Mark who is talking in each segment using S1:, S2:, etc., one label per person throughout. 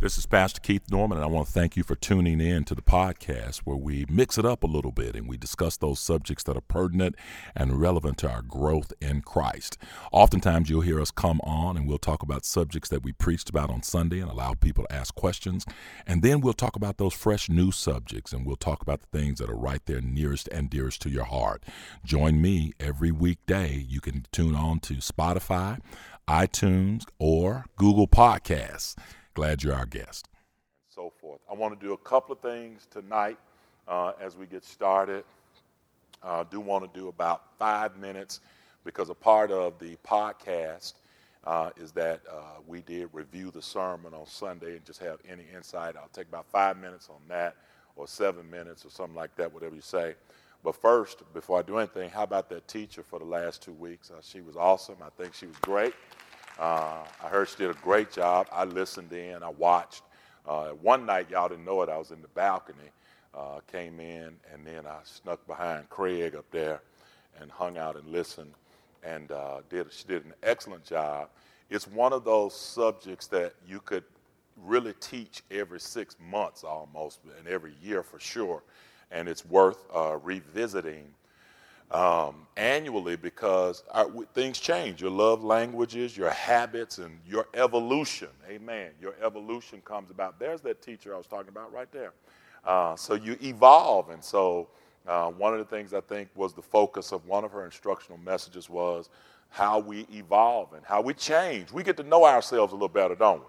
S1: This is Pastor Keith Norman, and I want to thank you for tuning in to the podcast where we mix it up a little bit and we discuss those subjects that are pertinent and relevant to our growth in Christ. Oftentimes, you'll hear us come on and we'll talk about subjects that we preached about on Sunday and allow people to ask questions. And then we'll talk about those fresh new subjects and we'll talk about the things that are right there nearest and dearest to your heart. Join me every weekday. You can tune on to Spotify, iTunes, or Google Podcasts. Glad you're our guest.
S2: And so forth. I want to do a couple of things tonight uh, as we get started. I uh, do want to do about five minutes because a part of the podcast uh, is that uh, we did review the sermon on Sunday and just have any insight. I'll take about five minutes on that or seven minutes or something like that, whatever you say. But first, before I do anything, how about that teacher for the last two weeks? Uh, she was awesome. I think she was great. Uh, I heard she did a great job. I listened in, I watched. Uh, one night, y'all didn't know it, I was in the balcony, uh, came in, and then I snuck behind Craig up there and hung out and listened. And uh, did, she did an excellent job. It's one of those subjects that you could really teach every six months almost, and every year for sure. And it's worth uh, revisiting um, annually because our, things change. Your love languages, your habits, and your evolution. Amen. Your evolution comes about. There's that teacher I was talking about right there. Uh, so you evolve. And so uh, one of the things I think was the focus of one of her instructional messages was how we evolve and how we change. We get to know ourselves a little better, don't we?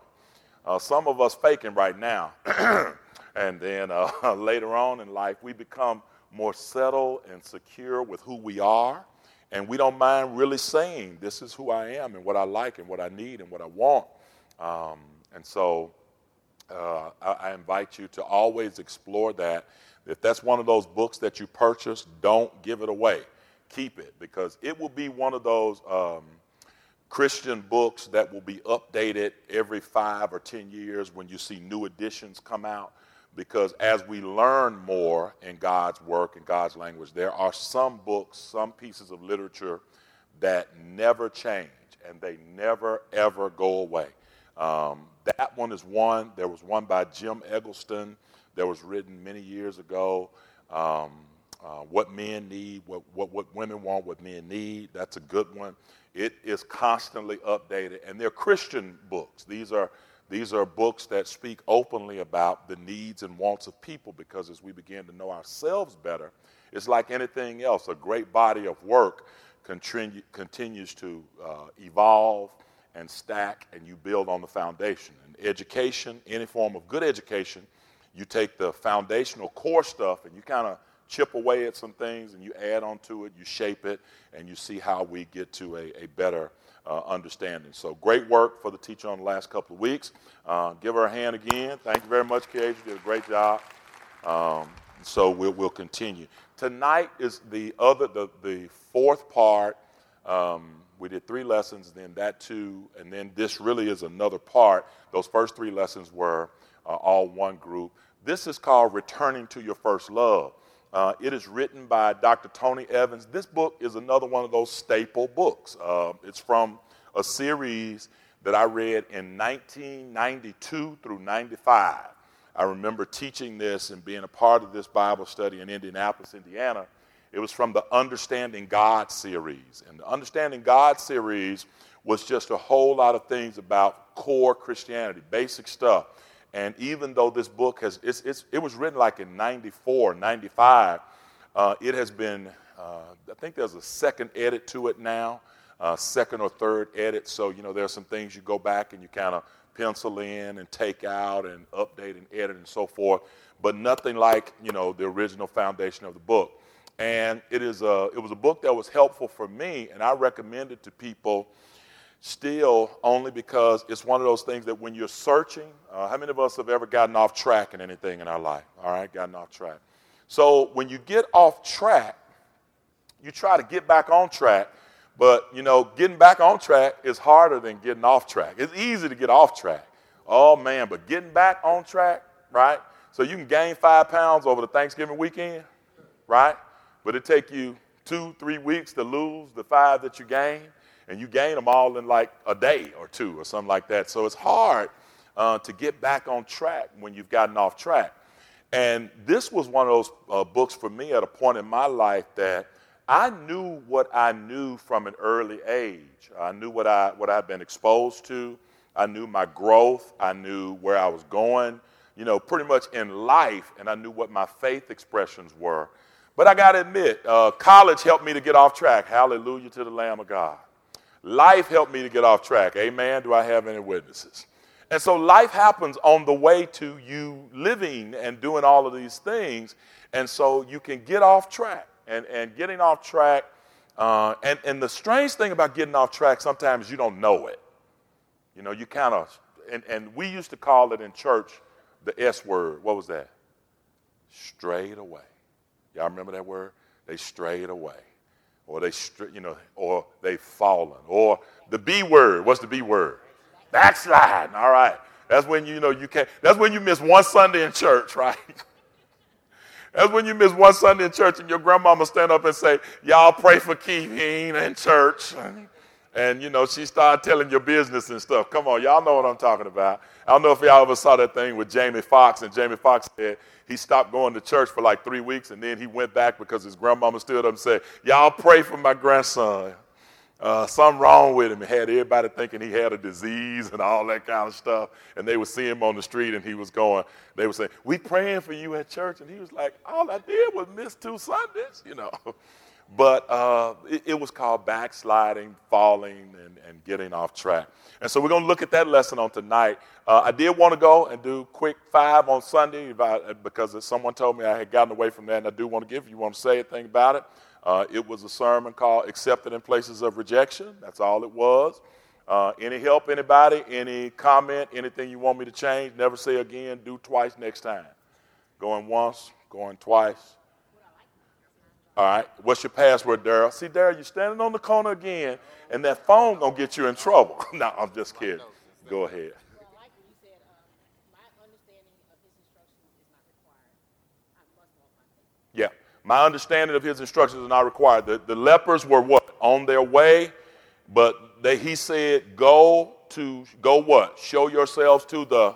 S2: Uh, some of us faking right now. and then uh, later on in life, we become more settled and secure with who we are. And we don't mind really saying, this is who I am and what I like and what I need and what I want. Um, and so uh, I, I invite you to always explore that. If that's one of those books that you purchase, don't give it away. Keep it because it will be one of those um, Christian books that will be updated every five or ten years when you see new editions come out because as we learn more in God's work and God's language, there are some books, some pieces of literature that never change and they never ever go away. Um, that one is one. There was one by Jim Eggleston that was written many years ago. Um, uh, what men need, what, what, what women want, what men need. That's a good one. It is constantly updated, and they're Christian books. These are these are books that speak openly about the needs and wants of people because as we begin to know ourselves better, it's like anything else. A great body of work continue, continues to uh, evolve and stack, and you build on the foundation. And education, any form of good education, you take the foundational core stuff and you kind of chip away at some things and you add onto it, you shape it, and you see how we get to a, a better uh, understanding. So great work for the teacher on the last couple of weeks. Uh, give her a hand again. Thank you very much, Cage. You did a great job. Um, so we'll, we'll continue. Tonight is the other, the, the fourth part. Um, we did three lessons, then that two, and then this really is another part. Those first three lessons were uh, all one group. This is called Returning to Your First Love. Uh, it is written by Dr. Tony Evans. This book is another one of those staple books. Uh, it's from a series that I read in 1992 through 95. I remember teaching this and being a part of this Bible study in Indianapolis, Indiana. It was from the Understanding God series. And the Understanding God series was just a whole lot of things about core Christianity, basic stuff. And even though this book has, it's, it's, it was written like in 94, 95, uh, it has been, uh, I think there's a second edit to it now, uh, second or third edit. So, you know, there's some things you go back and you kind of pencil in and take out and update and edit and so forth, but nothing like, you know, the original foundation of the book. And it, is a, it was a book that was helpful for me, and I recommend it to people still only because it's one of those things that when you're searching, uh, how many of us have ever gotten off track in anything in our life? All right, gotten off track. So when you get off track, you try to get back on track, but you know, getting back on track is harder than getting off track. It's easy to get off track. Oh man, but getting back on track, right? So you can gain five pounds over the Thanksgiving weekend, right? But it take you two, three weeks to lose the five that you gained and you gain them all in like a day or two or something like that. So it's hard uh, to get back on track when you've gotten off track. And this was one of those uh, books for me at a point in my life that I knew what I knew from an early age. I knew what I what I'd been exposed to. I knew my growth. I knew where I was going. You know, pretty much in life, and I knew what my faith expressions were. But I got to admit, uh, college helped me to get off track. Hallelujah to the Lamb of God. Life helped me to get off track. Amen. Do I have any witnesses? And so life happens on the way to you living and doing all of these things. And so you can get off track. And, and getting off track, uh, and, and the strange thing about getting off track, sometimes you don't know it. You know, you kind of, and, and we used to call it in church the S word. What was that? Strayed away. Y'all remember that word? They strayed away. Or they, you know, or they've fallen. Or the B word. What's the B word? Backsliding. All right. That's when you know you can't. That's when you miss one Sunday in church, right? That's when you miss one Sunday in church and your grandmama stand up and say, "Y'all pray for Keith. He ain't in church." And you know she started telling your business and stuff. Come on, y'all know what I'm talking about. I don't know if y'all ever saw that thing with Jamie Foxx, and Jamie Foxx said he stopped going to church for like three weeks, and then he went back because his grandmama stood up and said, "Y'all pray for my grandson." uh, something wrong with him. He had everybody thinking he had a disease and all that kind of stuff. And they would see him on the street and he was going, they would say, We praying for you at church. And he was like, All I did was miss two Sundays, you know. But uh, it, it, was called backsliding, falling, and, and getting off track. And so we're going to look at that lesson on tonight. Uh, I did want to go and do quick five on Sunday because someone told me I had gotten away from that, and I do want to give. You want to say anything about it, uh, it was a sermon called Accepted in Places of Rejection. That's all it was. Uh, any help, anybody? Any comment? Anything you want me to change? Never say again. Do twice next time. Going once, going twice. All right. What's your password, Daryl? See, Daryl, you're standing on the corner again, and that phone gonna get you in trouble. no, I'm just kidding. Go ahead. Yeah. My understanding of his instructions is not required. The, the lepers were what? On their way, but they, he said, go to, go what? Show yourselves to the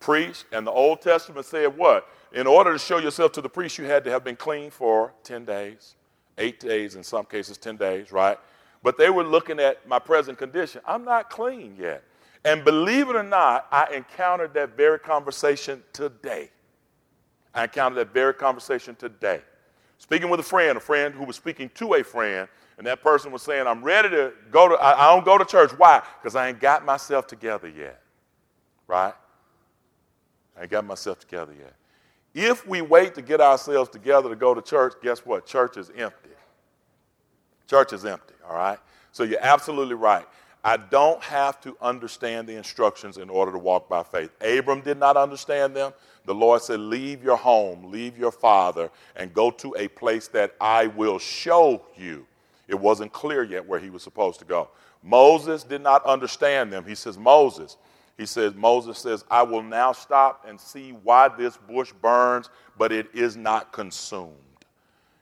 S2: priest. And the Old Testament said what? In order to show yourself to the priest, you had to have been clean for 10 days, eight days, in some cases, 10 days, right? But they were looking at my present condition. I'm not clean yet. And believe it or not, I encountered that very conversation today. I encountered that very conversation today. Speaking with a friend, a friend who was speaking to a friend, and that person was saying, I'm ready to go to, I, I don't go to church. Why? Because I ain't got myself together yet. Right? I ain't got myself together yet. If we wait to get ourselves together to go to church, guess what? Church is empty. Church is empty, all right? So you're absolutely right. I don't have to understand the instructions in order to walk by faith. Abram did not understand them. The Lord said, Leave your home, leave your father, and go to a place that I will show you. It wasn't clear yet where he was supposed to go. Moses did not understand them. He says, Moses, he says, Moses says, I will now stop and see why this bush burns, but it is not consumed.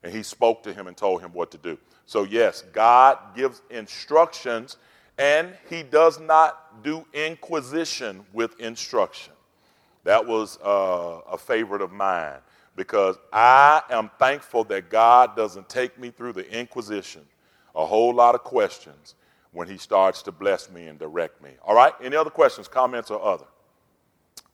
S2: And he spoke to him and told him what to do. So, yes, God gives instructions and he does not do inquisition with instruction. That was uh, a favorite of mine because I am thankful that God doesn't take me through the inquisition, a whole lot of questions, when he starts to bless me and direct me. All right? Any other questions, comments, or other?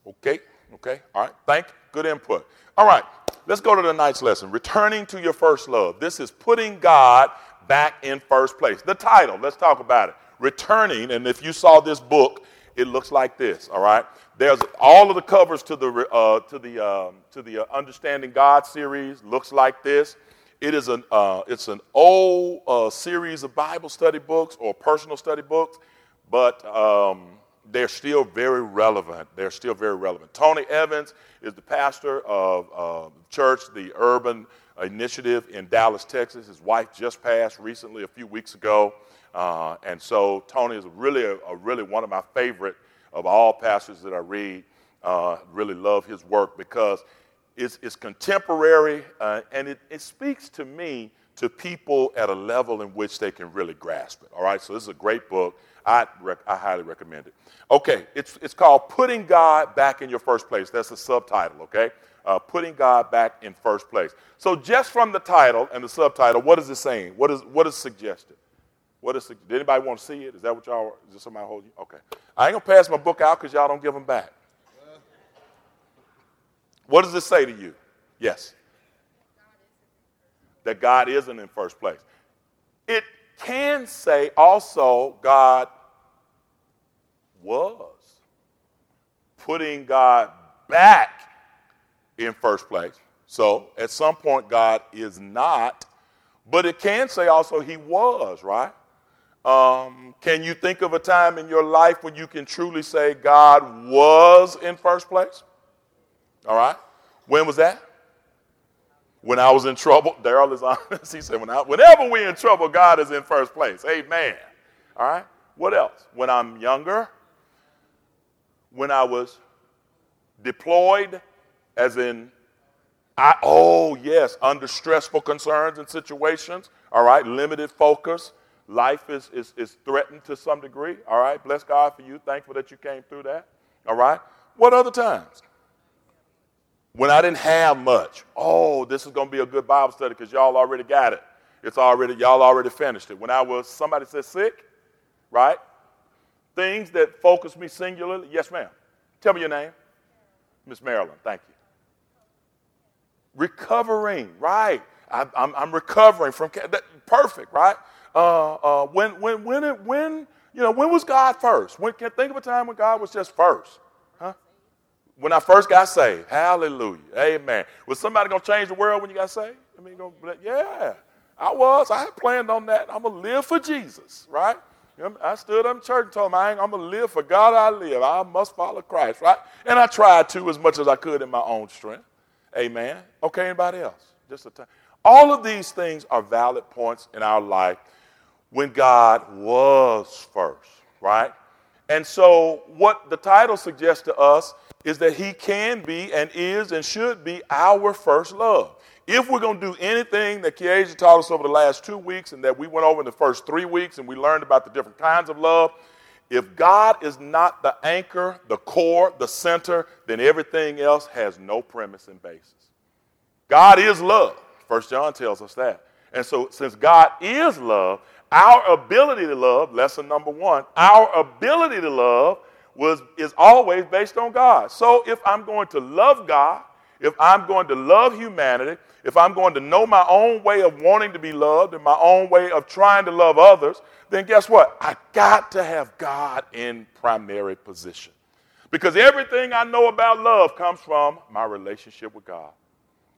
S2: Okay? Okay? All right. Thank you. Good input. All right. Let's go to the night's lesson. Returning to your first love. This is putting God back in first place. The title, let's talk about it returning. And if you saw this book, it looks like this. All right. There's all of the covers to the uh, to the um, to the uh, Understanding God series. Looks like this. It is an uh, it's an old uh, series of Bible study books or personal study books, but um, they're still very relevant. They're still very relevant. Tony Evans is the pastor of uh, church, the Urban Initiative in Dallas, Texas. His wife just passed recently, a few weeks ago. Uh, and so Tony is really, a, a, really one of my favorite of all pastors that I read. Uh, really love his work because it's, contemporary uh, and it, it speaks to me to people at a level in which they can really grasp it. All right, so this is a great book. I, rec- I highly recommend it. Okay, it's, it's called Putting God Back in Your First Place. That's the subtitle, okay? Uh, putting God back in first place. So, just from the title and the subtitle, what is it saying? What is, what is suggested? What is, did anybody want to see it? Is that what y'all, is this somebody holding you? Okay. I ain't going to pass my book out because y'all don't give them back. What does it say to you? Yes. That God isn't in first place. It can say also God was. Putting God back in first place. So at some point, God is not, but it can say also He was, right? Um, can you think of a time in your life when you can truly say God was in first place? All right. When was that? When I was in trouble. Daryl is honest. He said, when I, whenever we're in trouble, God is in first place. Amen. All right. What else? When I'm younger, when I was deployed, as in, I, oh, yes, under stressful concerns and situations. All right. Limited focus life is, is, is threatened to some degree. All right. Bless God for you. Thankful that you came through that. All right. What other times? When I didn't have much. Oh, this is going to be a good Bible study because y'all already got it. It's already, y'all already finished it. When I was, somebody said sick, right? Things that focus me singularly. Yes, ma'am. Tell me your name. Miss Marilyn. Thank you. Recovering, right. I, am recovering from, that, perfect, right? uh, uh, when, when, when, it, when, you know, when was God first? When, can think of a time when God was just first? When I first got saved. Hallelujah. Amen. Was somebody going to change the world when you got saved? I mean, yeah, I was. I had planned on that. I'm going to live for Jesus, right? I stood up in church and told him, I'm going to live for God I live. I must follow Christ, right? And I tried to as much as I could in my own strength. Amen. Okay, anybody else? Just a time. All of these things are valid points in our life when God was first, right? And so, what the title suggests to us is that He can be and is and should be our first love. If we're going to do anything that Kiesha taught us over the last two weeks and that we went over in the first three weeks and we learned about the different kinds of love, if God is not the anchor, the core, the center, then everything else has no premise and basis. God is love. First John tells us that. And so, since God is love, our ability to love, lesson number one, our ability to love was, is always based on God. So if I'm going to love God, if I'm going to love humanity, if I'm going to know my own way of wanting to be loved and my own way of trying to love others, then guess what? I got to have God in primary position. Because everything I know about love comes from my relationship with God.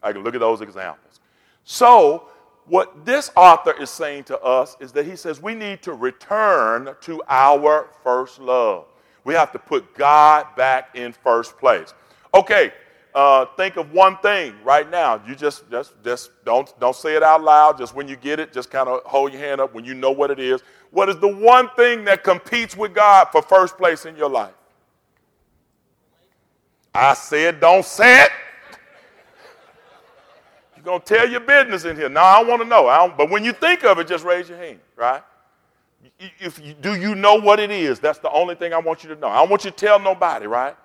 S2: I can look at those examples. So, what this author is saying to us is that he says we need to return to our first love. We have to put God back in first place. Okay, uh, think of one thing right now. You just just just don't don't say it out loud. Just when you get it, just kind of hold your hand up when you know what it is. What is the one thing that competes with God for first place in your life? I said, don't say it. You're going to tell your business in here. No, I want to know. but when you think of it, just raise your hand, right? If you, do you know what it is? That's the only thing I want you to know. I don't want you to tell nobody, right?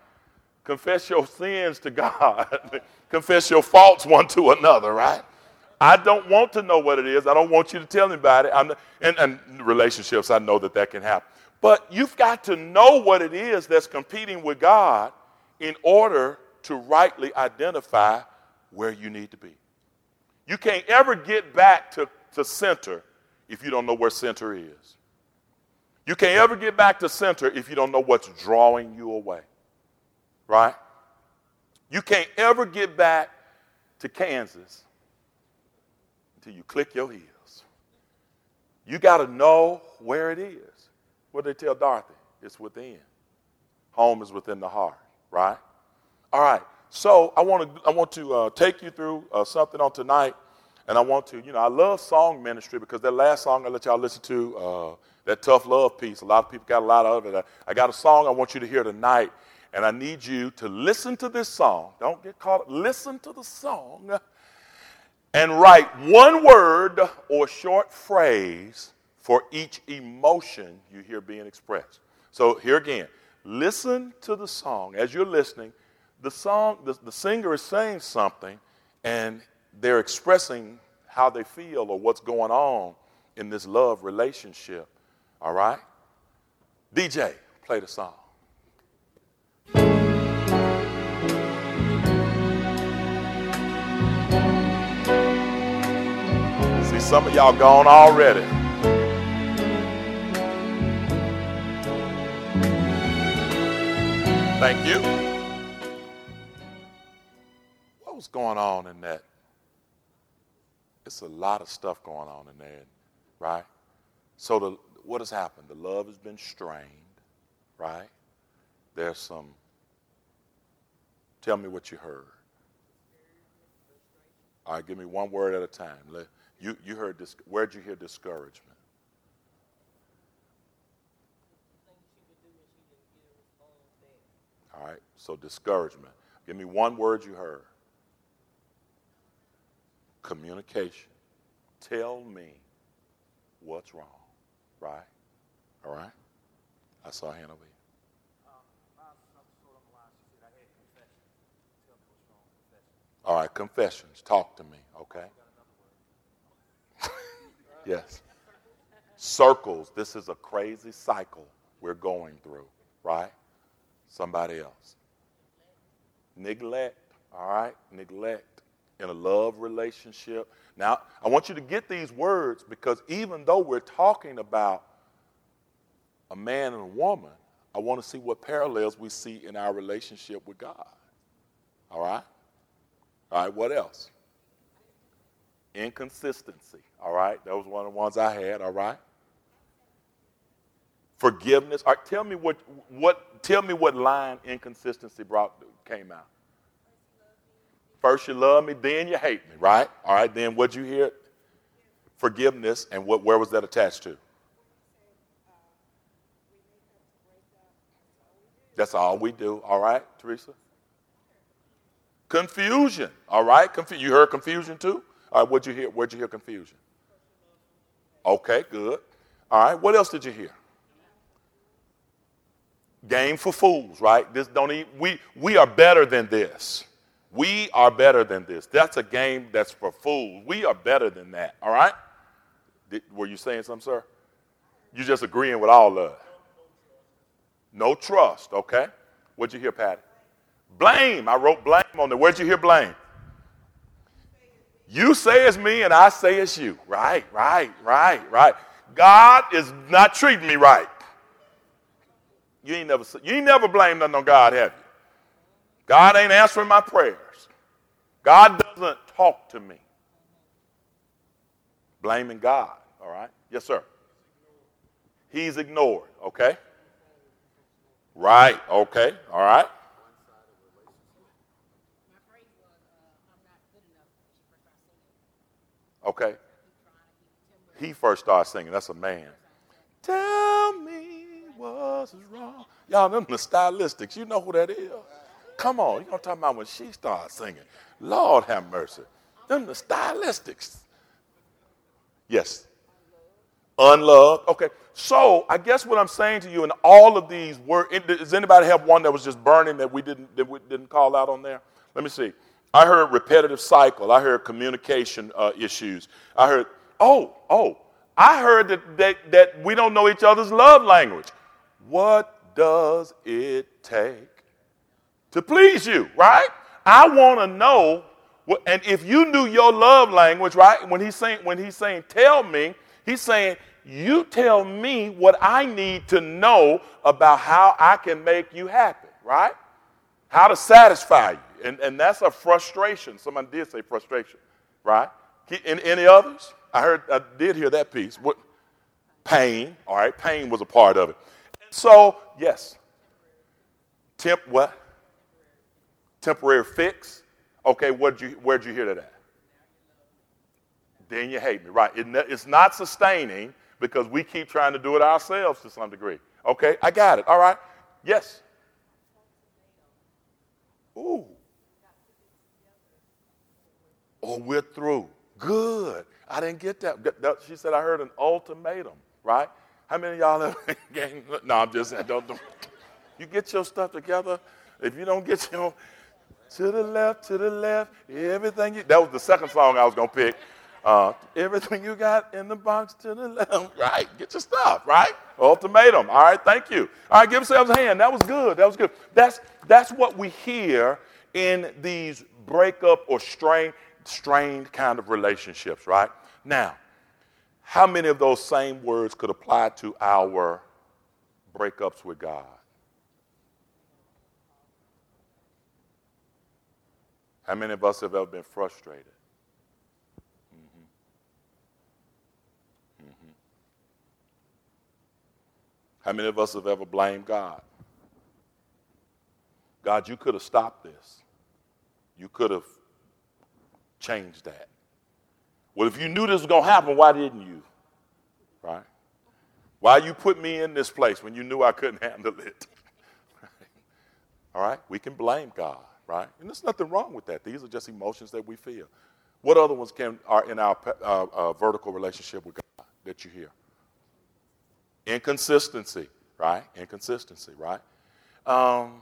S2: Confess your sins to God. Confess your faults one to another, right? I don't want to know what it is. I don't want you to tell anybody. I'm, and, and relationships, I know that that can happen. But you've got to know what it is that's competing with God in order to rightly identify where you need to be. You can't ever get back to, to center if you don't know where center is. You can't ever get back to center if you don't know what's drawing you away. Right? You can't ever get back to Kansas until you click your heels. You got to know where it is. What did they tell Dorothy? It's within. Home is within the heart, right? All right. So I want to I want to uh, take you through uh, something on tonight, and I want to you know I love song ministry because that last song I let y'all listen to uh, that tough love piece. A lot of people got a lot of it. I, I got a song I want you to hear tonight, and I need you to listen to this song. Don't get caught. Listen to the song, and write one word or short phrase for each emotion you hear being expressed. So here again, listen to the song. As you're listening, the song, the, the singer is saying something, and they're expressing how they feel or what's going on in this love relationship. All right? DJ, play the song. See, some of y'all gone already. Thank you. What was going on in that? It's a lot of stuff going on in there, right? So the, what has happened? The love has been strained, right? There's some. Tell me what you heard. All right, give me one word at a time. You, you heard this. Where'd you hear discouragement? All right, so discouragement. Give me one word you heard. Communication. Tell me what's wrong. Right? All right? I saw a hand over here. Um, all right, confessions. Talk to me, okay? yes. Circles. This is a crazy cycle we're going through, right? Somebody else. Neglect, all right? Neglect in a love relationship. Now, I want you to get these words because even though we're talking about a man and a woman, I want to see what parallels we see in our relationship with God. All right? All right, what else? Inconsistency. All right, that was one of the ones I had. All right. Forgiveness. All right, tell me what what tell me what line inconsistency brought came out. First you love me, then you hate me, right? All right, then what'd you hear? Forgiveness, and what where was that attached to? That's all we do. All right, Teresa? Confusion. All right, Confu- you heard confusion too? All right, what'd you hear? Where'd you hear confusion? Okay, good. All right, what else did you hear? Game for fools, right? This don't even, we we are better than this. We are better than this. That's a game that's for fools. We are better than that. All right? Did, were you saying something, sir? You just agreeing with all of it. No trust, okay? What'd you hear, Patty? Blame. I wrote blame on there. Where'd you hear blame? You say it's me and I say it's you. Right, right, right, right. God is not treating me right. You ain't never you ain't never blamed nothing on God, have you? God ain't answering my prayers. God doesn't talk to me. Blaming God, all right? Yes, sir. He's ignored, okay? Right, okay, all right. Okay. He first started singing. That's a man. Tell me what's wrong. Y'all, them the stylistics. You know who that is. Come on. You know talking about when she starts singing. Lord have mercy. Them the stylistics. Yes. Unloved. Okay. So I guess what I'm saying to you in all of these words, does anybody have one that was just burning that we didn't that we didn't call out on there? Let me see. I heard repetitive cycle. I heard communication uh, issues. I heard, oh, oh, I heard that, that, that we don't know each other's love language. What does it take to please you, right? I want to know, and if you knew your love language, right? When he's saying, when he's saying, tell me, he's saying, you tell me what I need to know about how I can make you happy, right? How to satisfy you. And, and that's a frustration. Someone did say frustration, right? Any, any others? I heard, I did hear that piece. What? Pain, all right? Pain was a part of it. So, yes. Temp, what? Temporary fix. Okay, what'd you, where'd you hear that at? Then you hate me, right? It, it's not sustaining because we keep trying to do it ourselves to some degree. Okay, I got it. All right. Yes. Ooh. or we're through. Good. I didn't get that. She said, I heard an ultimatum, right? How many of y'all have game? No, I'm just saying, don't, don't. You get your stuff together. If you don't get your to the left, to the left, everything you, that was the second song I was going to pick. Uh, everything you got in the box to the left, right? Get your stuff, right? Ultimatum. All right, thank you. All right, give yourselves a hand. That was good. That was good. That's that's what we hear in these breakup or strained, strained kind of relationships, right? Now, how many of those same words could apply to our breakups with God? How many of us have ever been frustrated? Mm-hmm. Mm-hmm. How many of us have ever blamed God? God, you could have stopped this. You could have changed that. Well, if you knew this was going to happen, why didn't you? Right? Why you put me in this place when you knew I couldn't handle it? All right? We can blame God right? And there's nothing wrong with that. These are just emotions that we feel. What other ones can are in our uh, uh, vertical relationship with God that you hear? Inconsistency, right? Inconsistency, right? Um,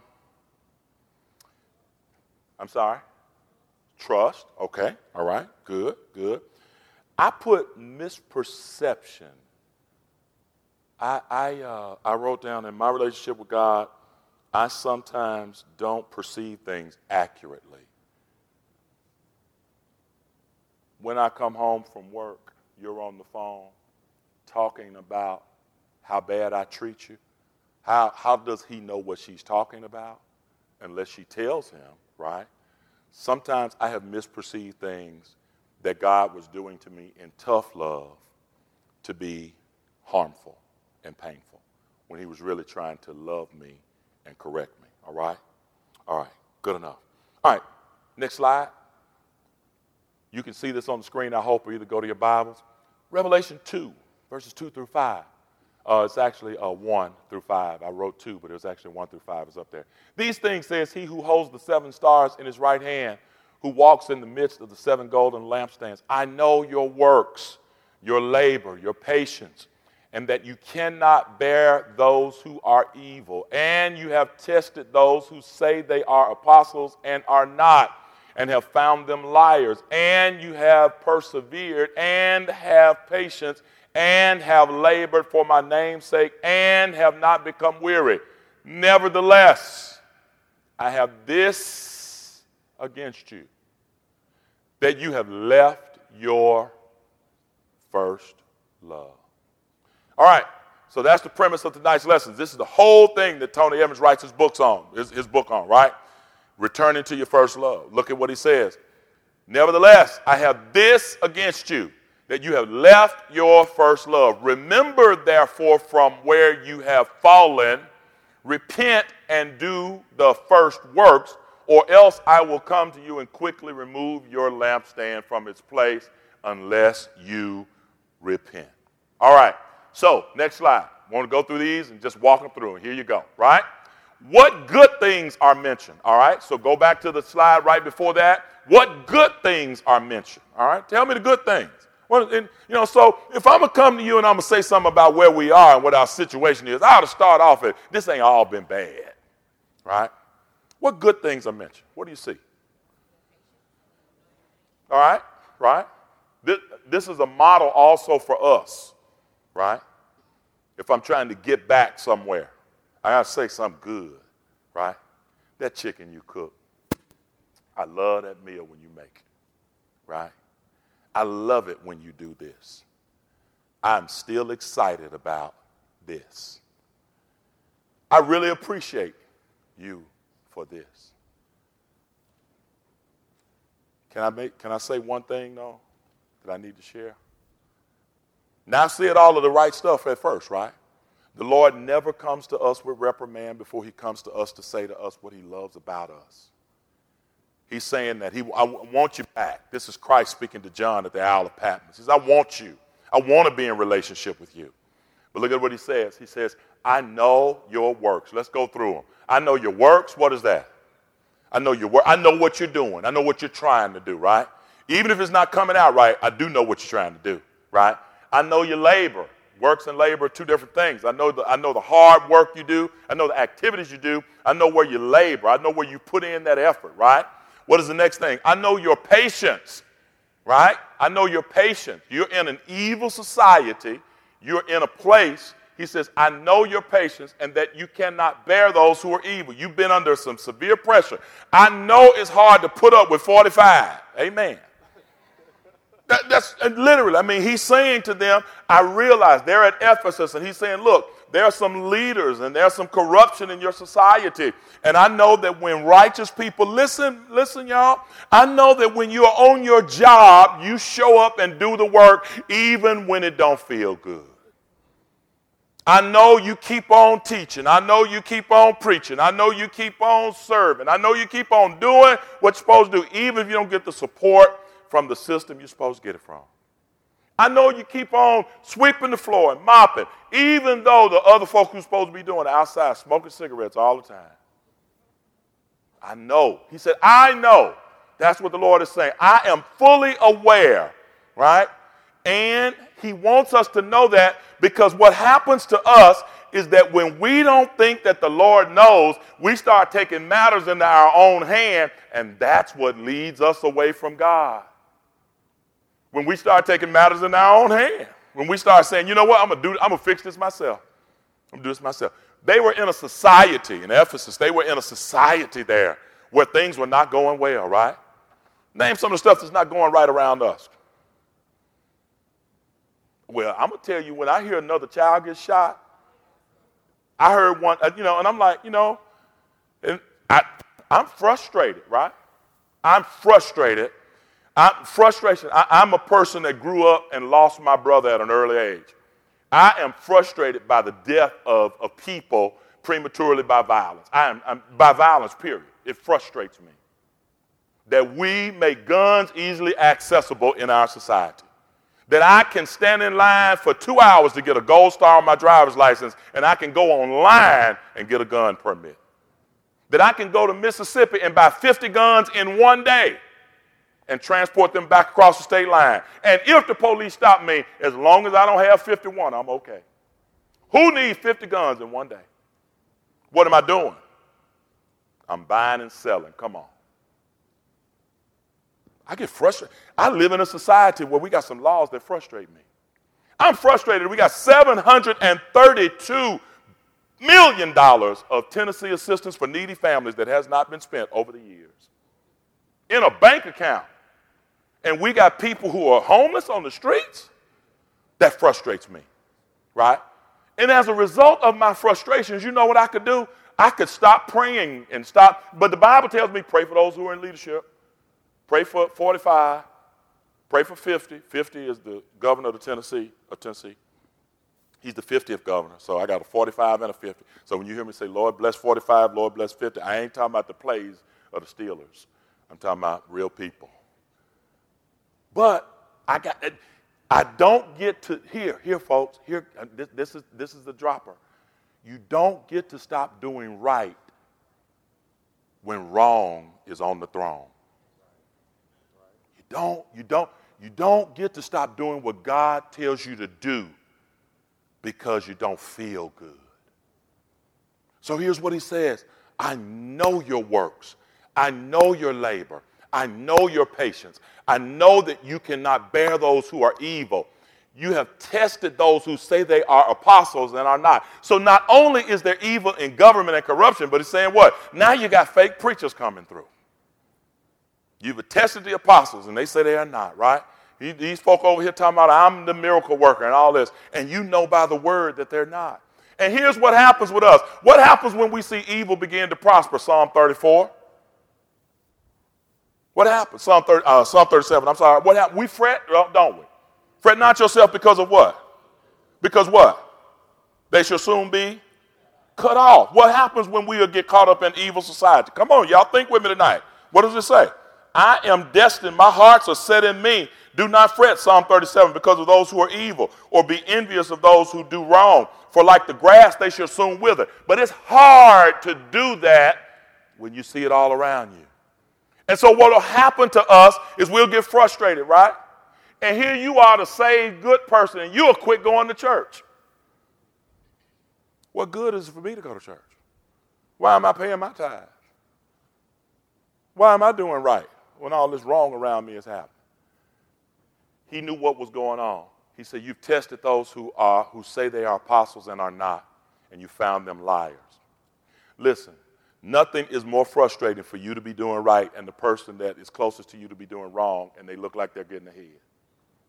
S2: I'm sorry. Trust. Okay. All right. Good. Good. I put misperception. I I, uh, I wrote down in my relationship with God I sometimes don't perceive things accurately. When I come home from work, you're on the phone talking about how bad I treat you. How, how does he know what she's talking about? Unless she tells him, right? Sometimes I have misperceived things that God was doing to me in tough love to be harmful and painful when he was really trying to love me and correct me. All right? All right, good enough. All right, next slide. You can see this on the screen, I hope, or either go to your Bibles. Revelation 2, verses 2 through 5. Uh, it's actually uh, 1 through 5. I wrote 2, but it was actually 1 through 5 is up there. These things says he who holds the seven stars in his right hand, who walks in the midst of the seven golden lampstands. I know your works, your labor, your patience and that you cannot bear those who are evil. And you have tested those who say they are apostles and are not, and have found them liars. And you have persevered and have patience and have labored for my name's sake and have not become weary. Nevertheless, I have this against you that you have left your first love. All right, so that's the premise of tonight's lessons. This is the whole thing that Tony Evans writes his books on, his, his book on, right? Returning to your first love. Look at what he says. Nevertheless, I have this against you, that you have left your first love. Remember, therefore, from where you have fallen, repent and do the first works, or else I will come to you and quickly remove your lampstand from its place unless you repent. All right. So, next slide. Want to go through these and just walk them through. Here you go, right? What good things are mentioned? All right, so go back to the slide right before that. What good things are mentioned? All right, tell me the good things. Well, and, you know, so if I'm gonna come to you and I'm gonna say something about where we are and what our situation is, I ought to start off at this ain't all been bad, right? What good things are mentioned? What do you see? All right, right? This, this is a model also for us right? If I'm trying to get back somewhere, I gotta say something good, right? That chicken you cook, I love that meal when you make it, right? I love it when you do this. I'm still excited about this. I really appreciate you for this. Can I make can I say one thing though that I need to share? Now, I said all of the right stuff at first, right? The Lord never comes to us with reprimand before he comes to us to say to us what he loves about us. He's saying that he, I want you back. This is Christ speaking to John at the Isle of Patmos. He says, I want you. I want to be in relationship with you. But look at what he says. He says, I know your works. Let's go through them. I know your works. What is that? I know your work. I know what you're doing. I know what you're trying to do, right? Even if it's not coming out right, I do know what you're trying to do, right? I know your labor. Works and labor are two different things. I know the, I know the hard work you do. I know the activities you do. I know where you labor. I know where you put in that effort, right? What is the next thing? I know your patience, right? I know your patience. You're in an evil society. You're in a place he says, I know your patience and that you cannot bear those who are evil. You've been under some severe pressure. I know it's hard to put up with 45. Amen. That, that's literally, I mean, he's saying to them, I realize they're at Ephesus, and he's saying, Look, there are some leaders and there's some corruption in your society. And I know that when righteous people, listen, listen, y'all, I know that when you're on your job, you show up and do the work even when it don't feel good. I know you keep on teaching. I know you keep on preaching. I know you keep on serving. I know you keep on doing what you're supposed to do, even if you don't get the support from the system you're supposed to get it from. I know you keep on sweeping the floor and mopping, even though the other folk who's supposed to be doing it outside smoking cigarettes all the time. I know. He said, I know. That's what the Lord is saying. I am fully aware, right? And he wants us to know that because what happens to us is that when we don't think that the Lord knows, we start taking matters into our own hand, and that's what leads us away from God. When we start taking matters in our own hand, when we start saying, you know what, I'm gonna do, I'm gonna fix this myself. I'm gonna do this myself. They were in a society in Ephesus, they were in a society there where things were not going well, right? Name some of the stuff that's not going right around us. Well, I'm gonna tell you when I hear another child get shot, I heard one, uh, you know, and I'm like, you know, and I, I'm frustrated, right? I'm frustrated. I'm frustration. I, I'm a person that grew up and lost my brother at an early age. I am frustrated by the death of, of people prematurely by violence. I am I'm, by violence. Period. It frustrates me that we make guns easily accessible in our society that I can stand in line for two hours to get a gold star on my driver's license, and I can go online and get a gun permit. That I can go to Mississippi and buy 50 guns in one day and transport them back across the state line. And if the police stop me, as long as I don't have 51, I'm okay. Who needs 50 guns in one day? What am I doing? I'm buying and selling. Come on. I get frustrated. I live in a society where we got some laws that frustrate me. I'm frustrated. We got $732 million of Tennessee assistance for needy families that has not been spent over the years in a bank account. And we got people who are homeless on the streets. That frustrates me, right? And as a result of my frustrations, you know what I could do? I could stop praying and stop. But the Bible tells me pray for those who are in leadership. Pray for 45. Pray for 50. 50 is the governor of Tennessee, of Tennessee. He's the 50th governor. So I got a 45 and a 50. So when you hear me say, Lord bless 45, Lord bless 50, I ain't talking about the plays of the Steelers. I'm talking about real people. But I got I don't get to here, here, folks, here, uh, this, this is this is the dropper. You don't get to stop doing right when wrong is on the throne You don't, you don't, you don't get to stop doing what God tells you to do because you don't feel good. So here's what he says I know your works, I know your labor, I know your patience, I know that you cannot bear those who are evil. You have tested those who say they are apostles and are not. So not only is there evil in government and corruption, but it's saying what? Now you got fake preachers coming through. You've attested the apostles, and they say they are not, right? These folk over here talking about I'm the miracle worker and all this, and you know by the word that they're not. And here's what happens with us. What happens when we see evil begin to prosper? Psalm 34. What happens? Psalm, 30, uh, Psalm 37. I'm sorry. What happened? We fret, don't we? Fret not yourself because of what? Because what? They shall soon be cut off. What happens when we get caught up in evil society? Come on, y'all think with me tonight. What does it say? I am destined, my hearts are set in me. Do not fret, Psalm 37, because of those who are evil, or be envious of those who do wrong. For like the grass, they shall soon wither. But it's hard to do that when you see it all around you. And so what will happen to us is we'll get frustrated, right? And here you are, the saved good person, and you'll quit going to church. What good is it for me to go to church? Why am I paying my tithes? Why am I doing right when all this wrong around me is happening? He knew what was going on. He said, You've tested those who are who say they are apostles and are not, and you found them liars. Listen, nothing is more frustrating for you to be doing right and the person that is closest to you to be doing wrong and they look like they're getting ahead.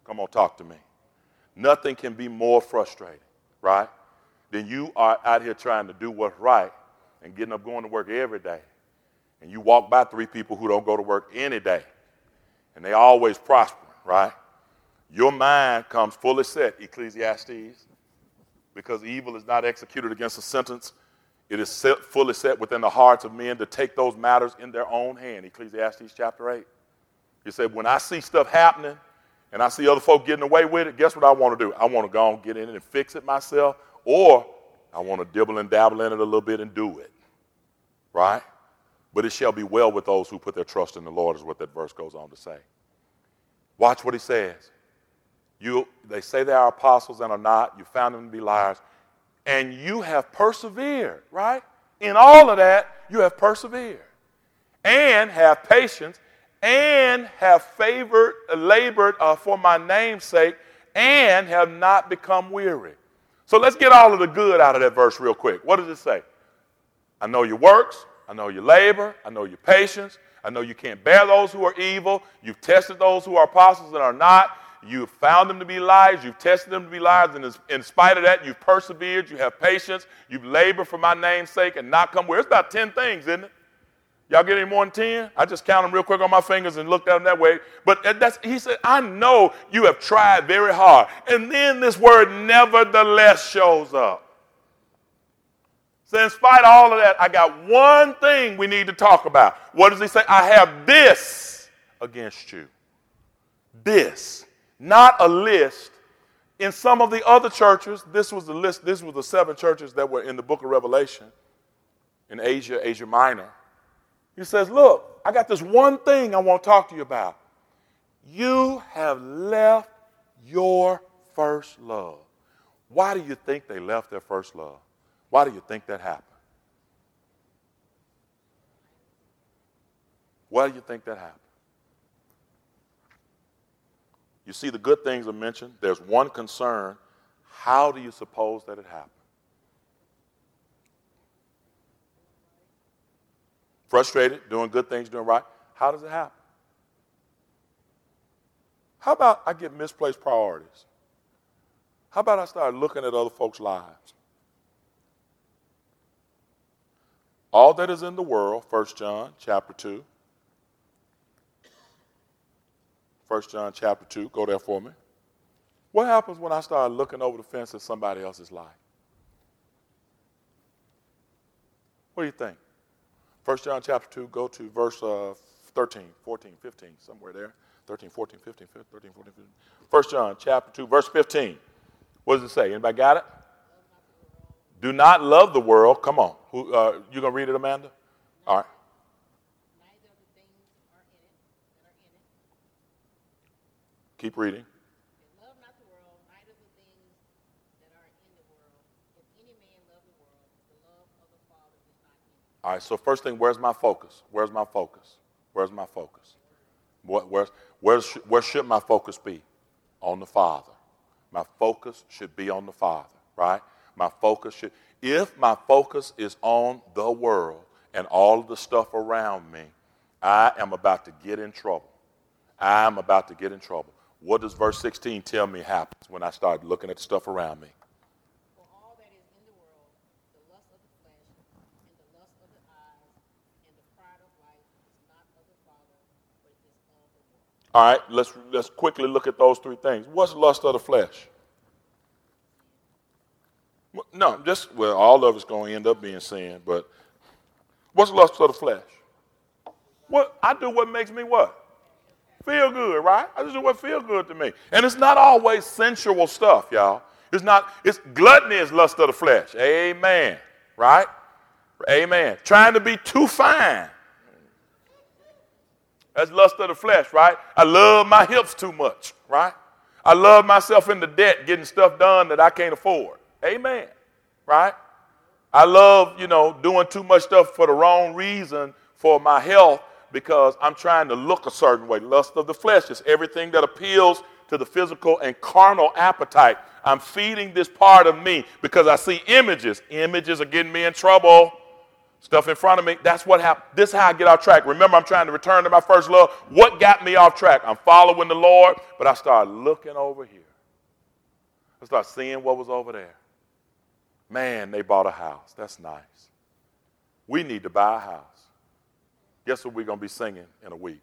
S2: Come on, talk to me. Nothing can be more frustrating, right? Than you are out here trying to do what's right and getting up going to work every day. And you walk by three people who don't go to work any day. And they always prosper, right? Your mind comes fully set, Ecclesiastes, because evil is not executed against a sentence. It is set, fully set within the hearts of men to take those matters in their own hand. Ecclesiastes chapter 8. He said, When I see stuff happening and I see other folk getting away with it, guess what I want to do? I want to go and get in it and fix it myself, or I want to dibble and dabble in it a little bit and do it. Right? But it shall be well with those who put their trust in the Lord, is what that verse goes on to say. Watch what he says. You, they say they are apostles and are not. You found them to be liars. And you have persevered, right? In all of that, you have persevered and have patience and have favored, labored uh, for my name's sake and have not become weary. So let's get all of the good out of that verse real quick. What does it say? I know your works. I know your labor. I know your patience. I know you can't bear those who are evil. You've tested those who are apostles and are not. You've found them to be lies. You've tested them to be lies. And in spite of that, you've persevered. You have patience. You've labored for my name's sake and not come where. It's about 10 things, isn't it? Y'all get any more than 10? I just count them real quick on my fingers and looked at them that way. But that's, he said, I know you have tried very hard. And then this word nevertheless shows up. So, in spite of all of that, I got one thing we need to talk about. What does he say? I have this against you. This not a list. In some of the other churches, this was the list, this was the seven churches that were in the book of Revelation in Asia, Asia Minor. He says, Look, I got this one thing I want to talk to you about. You have left your first love. Why do you think they left their first love? Why do you think that happened? Why do you think that happened? You see, the good things are mentioned. There's one concern. How do you suppose that it happened? Frustrated, doing good things, doing right. How does it happen? How about I get misplaced priorities? How about I start looking at other folks' lives? All that is in the world, 1 John chapter 2, 1 John chapter 2. Go there for me. What happens when I start looking over the fence at somebody else's life? What do you think? 1 John chapter 2, go to verse uh, 13, 14, 15, somewhere there. 13, 14, 15, 13, 14, 15. 1 John chapter 2, verse 15. What does it say? Anybody got it? Do not love the world. Come on. Who, uh, you going to read it, Amanda? All right. Keep reading. All right, so first thing, where's my focus? Where's my focus? Where's my focus? What, where's, where's, where should my focus be? On the Father. My focus should be on the Father, right? My focus should, if my focus is on the world and all of the stuff around me, I am about to get in trouble. I am about to get in trouble. What does verse 16 tell me happens when I start looking at the stuff around me? All right, let's, let's quickly look at those three things. What's lust of the flesh? No, just, well, all of it's going to end up being sin, but what's lust of the flesh? What I do what makes me what? Feel good, right? I just do what feel good to me. And it's not always sensual stuff, y'all. It's not, it's gluttony is lust of the flesh. Amen. Right? Amen. Trying to be too fine. That's lust of the flesh, right? I love my hips too much, right? I love myself into debt, getting stuff done that I can't afford. Amen. Right? I love, you know, doing too much stuff for the wrong reason for my health because I'm trying to look a certain way. Lust of the flesh is everything that appeals to the physical and carnal appetite. I'm feeding this part of me because I see images. Images are getting me in trouble. Stuff in front of me. That's what happened. This is how I get off track. Remember, I'm trying to return to my first love. What got me off track? I'm following the Lord, but I start looking over here. I start seeing what was over there. Man, they bought a house. That's nice. We need to buy a house. Guess what we're going to be singing in a week?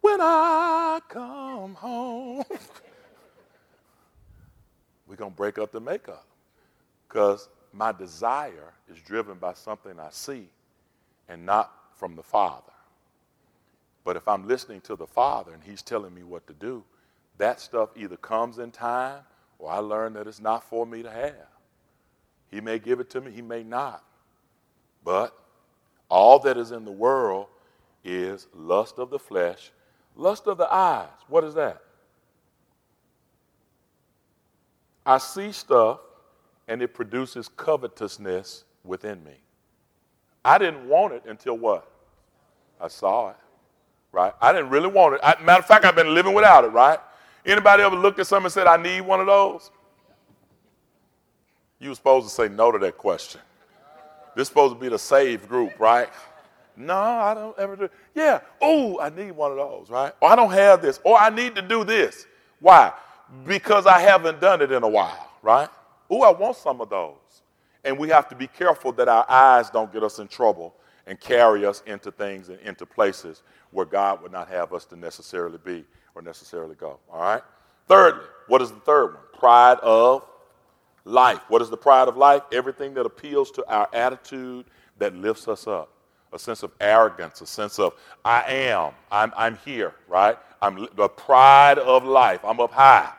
S2: When I come home. we're going to break up the makeup because my desire is driven by something I see and not from the Father. But if I'm listening to the Father and He's telling me what to do, that stuff either comes in time or I learn that it's not for me to have. He may give it to me, He may not. But all that is in the world is lust of the flesh, lust of the eyes. What is that? I see stuff and it produces covetousness within me. I didn't want it until what? I saw it. Right? I didn't really want it. I, matter of fact, I've been living without it, right? Anybody ever looked at something and said, I need one of those? You were supposed to say no to that question. This is supposed to be the saved group, right? No, I don't ever do. Yeah. Oh, I need one of those, right? Or I don't have this. Or I need to do this. Why? Because I haven't done it in a while, right? Oh, I want some of those. And we have to be careful that our eyes don't get us in trouble and carry us into things and into places where God would not have us to necessarily be or necessarily go. All right? Thirdly, what is the third one? Pride of life. What is the pride of life? Everything that appeals to our attitude that lifts us up. A sense of arrogance, a sense of I am, I'm, I'm here, right? I'm the pride of life. I'm up high.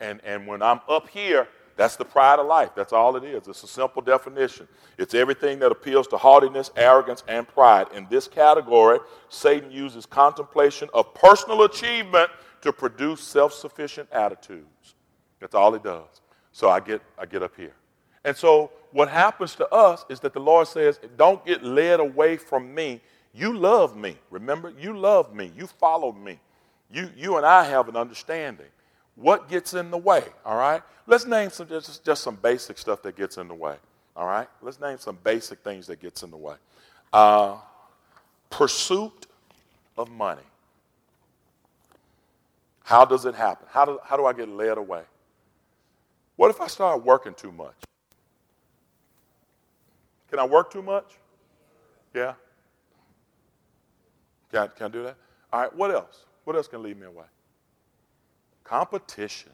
S2: And, and when I'm up here, that's the pride of life. That's all it is. It's a simple definition. It's everything that appeals to haughtiness, arrogance, and pride. In this category, Satan uses contemplation of personal achievement to produce self sufficient attitudes. That's all he does. So I get, I get up here. And so what happens to us is that the Lord says, Don't get led away from me. You love me. Remember, you love me. You followed me. You, you and I have an understanding. What gets in the way? All right? Let's name some just, just some basic stuff that gets in the way. All right? Let's name some basic things that gets in the way. Uh, pursuit of money. How does it happen? How do, how do I get led away? What if I start working too much? Can I work too much? Yeah? Can I, can I do that? All right, what else? What else can lead me away? Competition.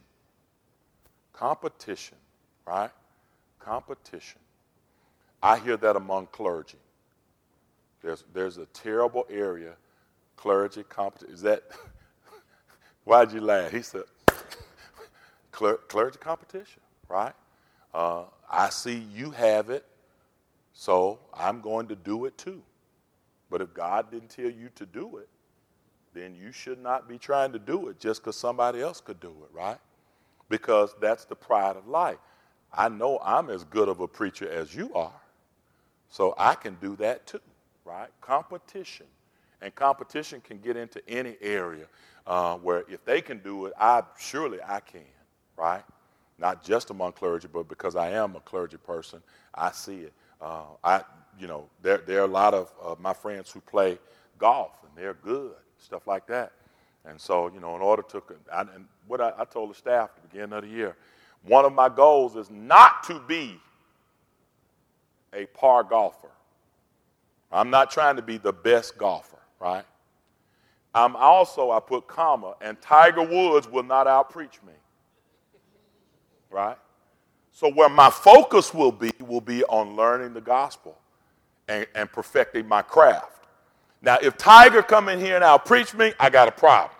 S2: Competition, right? Competition. I hear that among clergy. There's, there's a terrible area, clergy competition. Is that, why'd you laugh? He said, clergy competition, right? Uh, I see you have it, so I'm going to do it too. But if God didn't tell you to do it, then you should not be trying to do it just because somebody else could do it, right? because that's the pride of life. I know I'm as good of a preacher as you are, so I can do that too, right? Competition. And competition can get into any area uh, where if they can do it, I surely I can, right? Not just among clergy, but because I am a clergy person, I see it. Uh, I, you know, there, there are a lot of uh, my friends who play golf and they're good, stuff like that. And so, you know, in order to, I, and what I, I told the staff at the beginning of the year, one of my goals is not to be a par golfer. I'm not trying to be the best golfer, right? I'm also, I put comma, and Tiger Woods will not outpreach me, right? So where my focus will be, will be on learning the gospel and, and perfecting my craft. Now, if Tiger come in here and I'll outpreach me, I got a problem.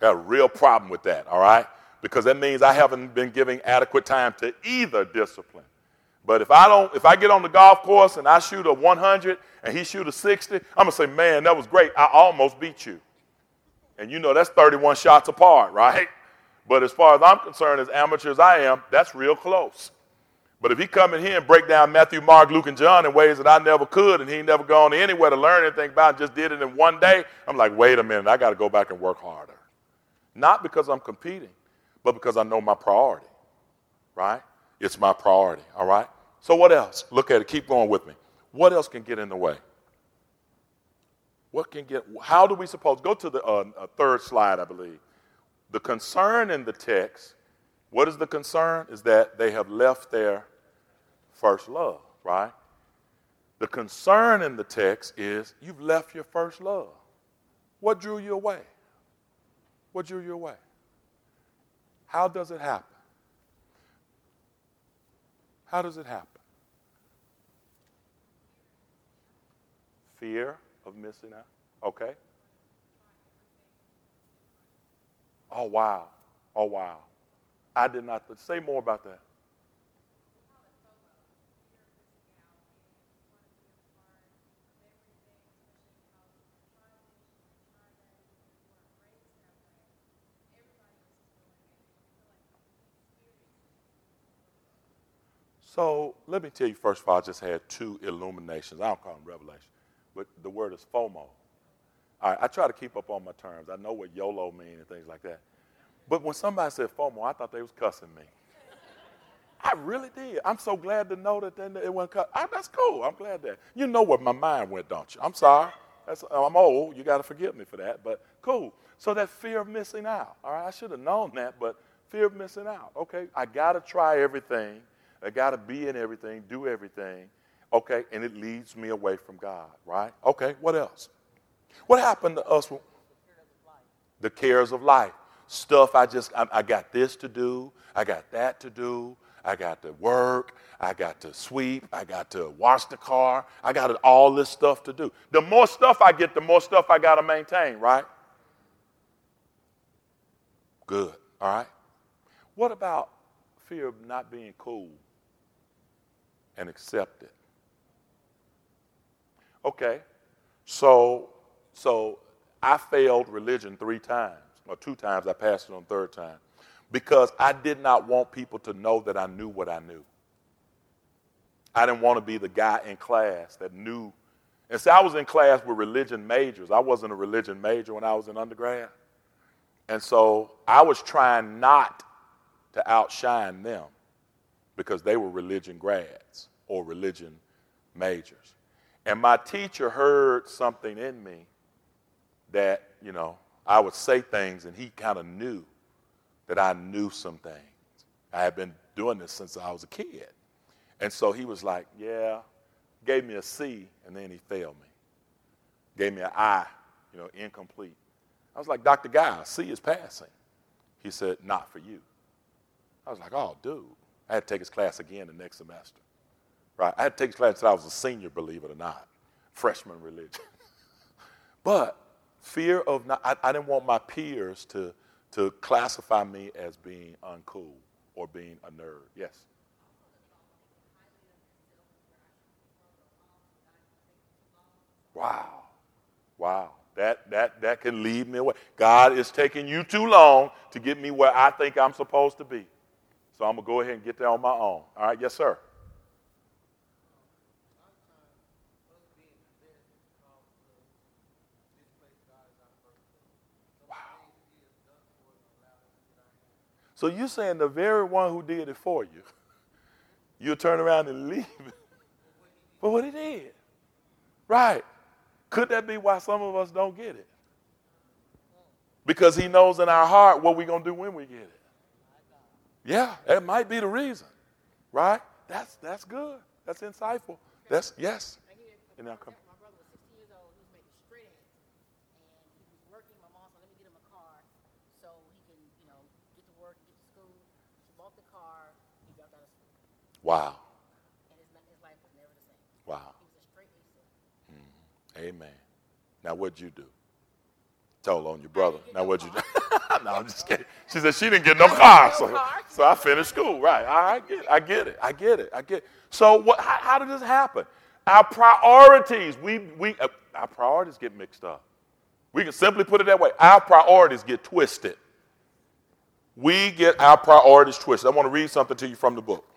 S2: Got a real problem with that, all right? Because that means I haven't been giving adequate time to either discipline. But if I don't, if I get on the golf course and I shoot a 100 and he shoot a 60, I'm gonna say, man, that was great. I almost beat you. And you know that's 31 shots apart, right? But as far as I'm concerned, as amateur as I am, that's real close. But if he come in here and break down Matthew, Mark, Luke, and John in ways that I never could, and he never gone anywhere to learn anything about, just did it in one day, I'm like, wait a minute, I got to go back and work harder. Not because I'm competing, but because I know my priority, right? It's my priority, all right? So what else? Look at it. Keep going with me. What else can get in the way? What can get? How do we suppose? Go to the uh, uh, third slide, I believe. The concern in the text. What is the concern? Is that they have left their first love, right? The concern in the text is you've left your first love. What drew you away? What drew you away? How does it happen? How does it happen? Fear of missing out. Okay. Oh, wow. Oh, wow. I did not. Say more about that. So let me tell you, first of all, I just had two illuminations. I don't call them revelations, but the word is FOMO. All right, I try to keep up on my terms. I know what YOLO means and things like that. But when somebody said FOMO, I thought they was cussing me. I really did. I'm so glad to know that it wasn't that's cool. I'm glad that. You know where my mind went, don't you? I'm sorry. That's, I'm old. You got to forgive me for that. But cool. So that fear of missing out. All right, I should have known that, but fear of missing out. Okay, I got to try everything I got to be in everything, do everything. Okay, and it leads me away from God, right? Okay, what else? What happened to us? The cares of life. Stuff I just, I, I got this to do, I got that to do, I got to work, I got to sweep, I got to wash the car, I got all this stuff to do. The more stuff I get, the more stuff I got to maintain, right? Good, all right? What about fear of not being cool? and accepted? Okay, so so I failed religion three times, or two times. I passed it on third time because I did not want people to know that I knew what I knew. I didn't want to be the guy in class that knew. And see, I was in class with religion majors. I wasn't a religion major when I was in undergrad. And so I was trying not to outshine them because they were religion grads or religion majors. And my teacher heard something in me that, you know, I would say things and he kind of knew that I knew some things. I had been doing this since I was a kid. And so he was like, yeah, gave me a C and then he failed me. Gave me an I, you know, incomplete. I was like, Dr. Guy, C is passing. He said, not for you. I was like, oh, dude. I had to take his class again the next semester. Right? I had to take his class until I was a senior, believe it or not. Freshman religion. but fear of not, I, I didn't want my peers to, to classify me as being uncool or being a nerd. Yes? Wow. Wow. That, that, that can lead me away. God is taking you too long to get me where I think I'm supposed to be. So I'm going to go ahead and get there on my own. All right, yes, sir. So you're saying the very one who did it for you, you'll turn around and leave for what he did. Right. Could that be why some of us don't get it? Because he knows in our heart what we're going to do when we get it. Yeah, that might be the reason. Right? That's that's good. That's insightful. That's yes. And now come. Wow. Wow. Mm-hmm. Amen. Now, what'd you do? Told on your brother. Now, what'd you do? no, I'm just kidding. She said she didn't get no car, so, so I finished school. Right? I get it. I get it. I get it. I get it. So what? How, how did this happen? Our priorities. We we uh, our priorities get mixed up. We can simply put it that way. Our priorities get twisted. We get our priorities twisted. I want to read something to you from the book.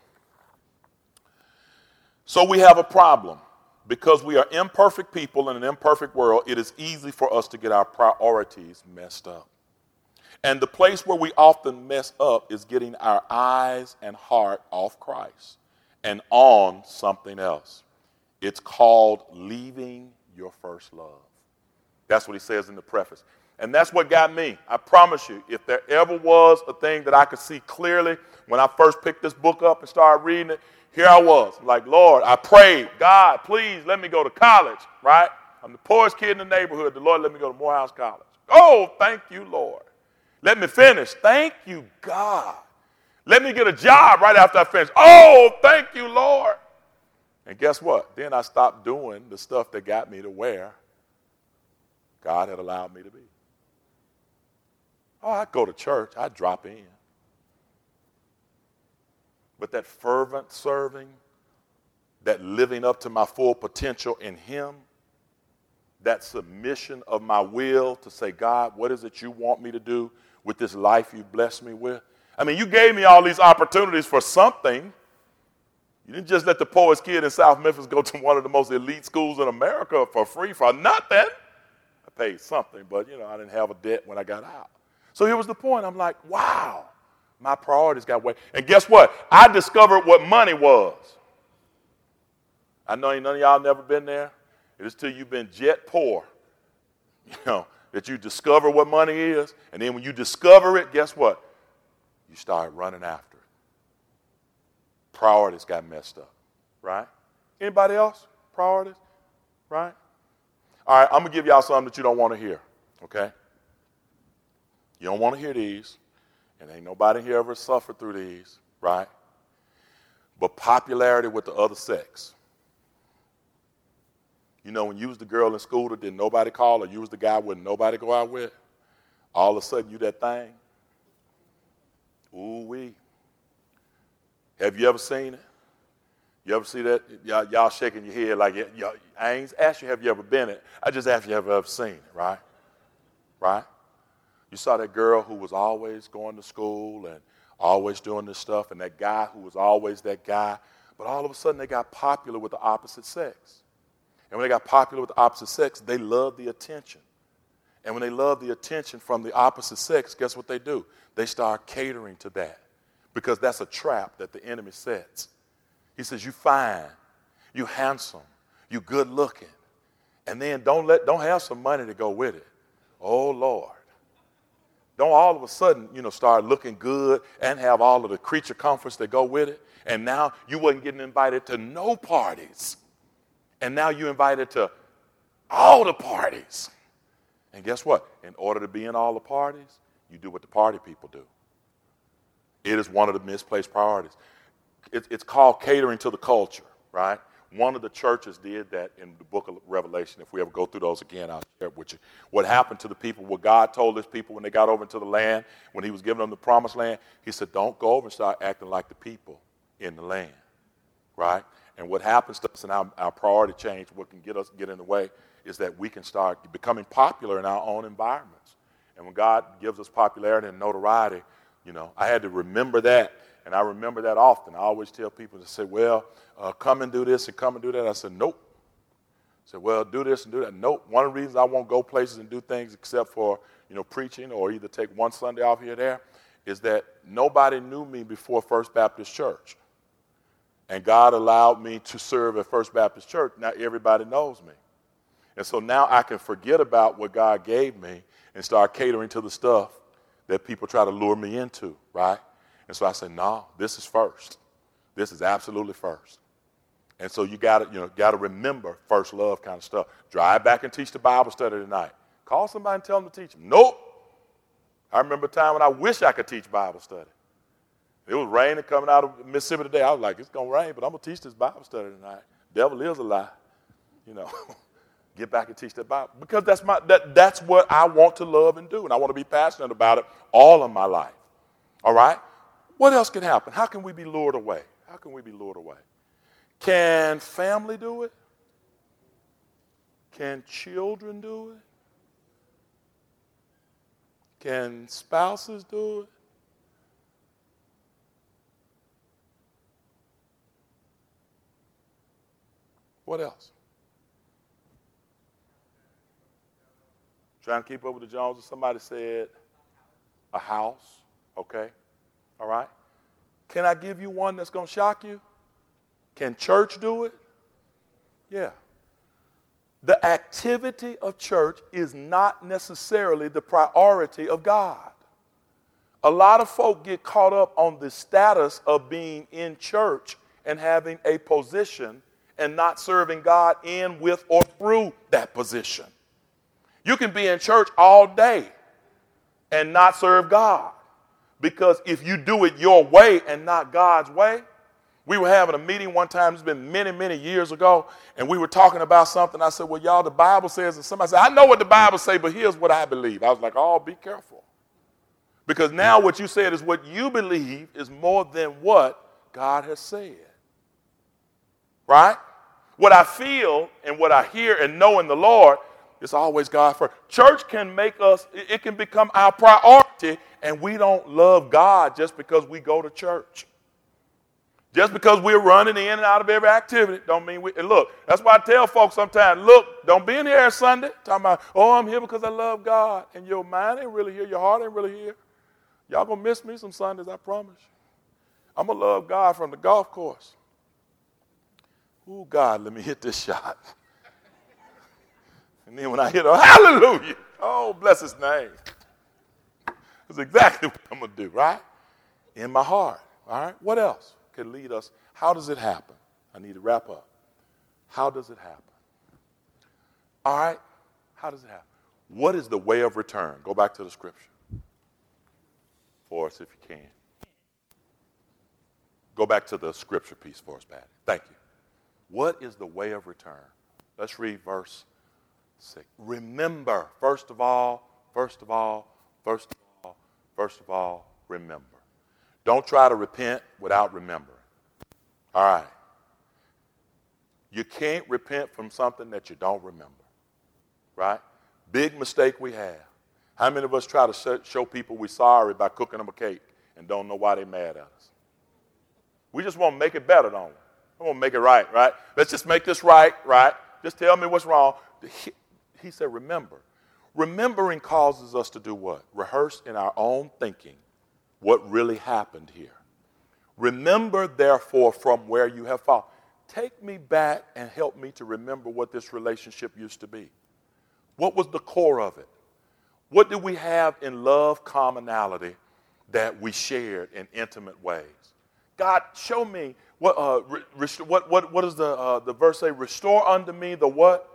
S2: So we have a problem. Because we are imperfect people in an imperfect world, it is easy for us to get our priorities messed up. And the place where we often mess up is getting our eyes and heart off Christ and on something else. It's called leaving your first love. That's what he says in the preface. And that's what got me. I promise you, if there ever was a thing that I could see clearly when I first picked this book up and started reading it, here I was, like, Lord, I prayed, God, please let me go to college, right? I'm the poorest kid in the neighborhood. The Lord let me go to Morehouse College. Oh, thank you, Lord. Let me finish. Thank you, God. Let me get a job right after I finish. Oh, thank you, Lord. And guess what? Then I stopped doing the stuff that got me to where God had allowed me to be. Oh, I'd go to church, I'd drop in. But that fervent serving, that living up to my full potential in Him, that submission of my will to say, God, what is it you want me to do with this life you blessed me with? I mean, you gave me all these opportunities for something. You didn't just let the poorest kid in South Memphis go to one of the most elite schools in America for free for nothing. I paid something, but you know, I didn't have a debt when I got out. So here was the point. I'm like, wow. My priorities got way. And guess what? I discovered what money was. I know none of y'all never been there. It is till you've been jet poor, you know, that you discover what money is. And then when you discover it, guess what? You start running after it. Priorities got messed up, right? Anybody else? Priorities, right? All right, I'm gonna give y'all something that you don't want to hear, okay? You don't want to hear these. And ain't nobody here ever suffered through these, right? But popularity with the other sex. You know, when you was the girl in school that didn't nobody call, or you was the guy with nobody go out with, all of a sudden you that thing. Ooh wee. Have you ever seen it? You ever see that? Y'all, y'all shaking your head like y'all, I ain't asked you have you ever been it. I just asked you have you ever seen it, right? Right? You saw that girl who was always going to school and always doing this stuff, and that guy who was always that guy. But all of a sudden, they got popular with the opposite sex. And when they got popular with the opposite sex, they loved the attention. And when they love the attention from the opposite sex, guess what they do? They start catering to that because that's a trap that the enemy sets. He says, You fine, you handsome, you good looking. And then don't let don't have some money to go with it. Oh Lord don't all of a sudden, you know, start looking good and have all of the creature comforts that go with it. And now you wasn't getting invited to no parties. And now you're invited to all the parties. And guess what? In order to be in all the parties, you do what the party people do. It is one of the misplaced priorities. it's called catering to the culture, right? One of the churches did that in the book of Revelation. If we ever go through those again, I'll you. What happened to the people, what God told his people when they got over into the land, when he was giving them the promised land, he said, Don't go over and start acting like the people in the land. Right? And what happens to us in our, our priority change, what can get us get in the way, is that we can start becoming popular in our own environments. And when God gives us popularity and notoriety, you know, I had to remember that and I remember that often. I always tell people to say, well, uh, come and do this and come and do that. I said, nope. Said, well, do this and do that. Nope. One of the reasons I won't go places and do things except for, you know, preaching or either take one Sunday off here or there is that nobody knew me before First Baptist Church. And God allowed me to serve at First Baptist Church. Now everybody knows me. And so now I can forget about what God gave me and start catering to the stuff that people try to lure me into, right? And so I said, no, this is first. This is absolutely first. And so you got to, you know, got to remember first love kind of stuff. Drive back and teach the Bible study tonight. Call somebody and tell them to teach them. Nope. I remember a time when I wish I could teach Bible study. It was raining coming out of Mississippi today. I was like, it's to rain, but I'm to teach this Bible study tonight. Devil is a lie. You know, get back and teach that Bible because that's my that that's what I want to love and do, and I want to be passionate about it all of my life. All right. What else can happen? How can we be lured away? How can we be lured away? Can family do it? Can children do it? Can spouses do it? What else? Trying to keep up with the Joneses. Somebody said a house. Okay. All right. Can I give you one that's going to shock you? Can church do it? Yeah. The activity of church is not necessarily the priority of God. A lot of folk get caught up on the status of being in church and having a position and not serving God in, with, or through that position. You can be in church all day and not serve God. Because if you do it your way and not God's way, we were having a meeting one time, it's been many, many years ago, and we were talking about something. I said, Well, y'all, the Bible says, and somebody said, I know what the Bible says, but here's what I believe. I was like, Oh, be careful. Because now what you said is what you believe is more than what God has said. Right? What I feel and what I hear and know in the Lord is always God first. Church can make us, it can become our priority, and we don't love God just because we go to church. Just because we're running in and out of every activity, don't mean we. Look, that's why I tell folks sometimes, look, don't be in here Sunday talking about, oh, I'm here because I love God, and your mind ain't really here, your heart ain't really here. Y'all gonna miss me some Sundays, I promise. I'm gonna love God from the golf course. Oh, God, let me hit this shot. And then when I hit a hallelujah, oh, bless his name. That's exactly what I'm to do, right? In my heart, all right? What else can lead us? How does it happen? I need to wrap up. How does it happen? All right? How does it happen? What is the way of return? Go back to the scripture for us if you can. Go back to the scripture piece for us, Patty. Thank you. What is the way of return? Let's read verse 6. Remember, first of all, first of all, first of all, first of all, remember. Don't try to repent without remembering. All right. You can't repent from something that you don't remember. Right? Big mistake we have. How many of us try to show people we're sorry by cooking them a cake and don't know why they're mad at us? We just want to make it better, don't we? I want to make it right, right? Let's just make this right, right? Just tell me what's wrong. He, he said, remember. Remembering causes us to do what? Rehearse in our own thinking what really happened here. Remember, therefore, from where you have fallen. Take me back and help me to remember what this relationship used to be. What was the core of it? What did we have in love commonality that we shared in intimate ways? God, show me what, uh, what, what, what does the, uh, the verse say? Restore unto me the what?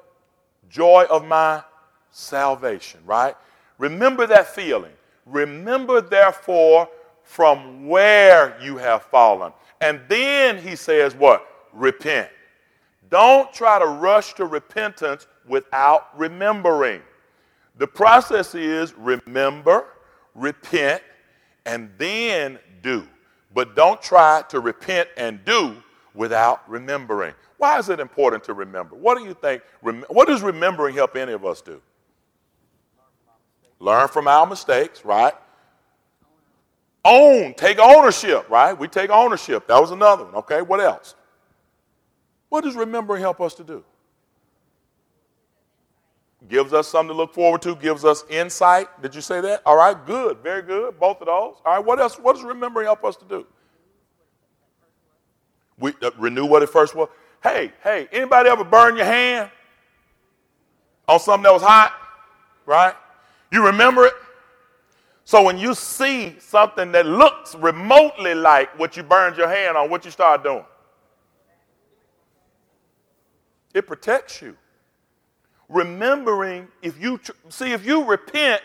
S2: Joy of my salvation, right? Remember that feeling. Remember, therefore, from where you have fallen. And then he says, what? Repent. Don't try to rush to repentance without remembering. The process is remember, repent, and then do. But don't try to repent and do without remembering. Why is it important to remember? What do you think? What does remembering help any of us do? Learn from our mistakes, right? Own, take ownership, right? We take ownership. That was another one, okay? What else? What does remembering help us to do? Gives us something to look forward to, gives us insight. Did you say that? All right, good, very good. Both of those. All right, what else? What does remembering help us to do? We uh, renew what it first was. Hey, hey, anybody ever burn your hand on something that was hot? Right? You remember it? So when you see something that looks remotely like what you burned your hand on, what you start doing? It protects you remembering, if you tr- see, if you repent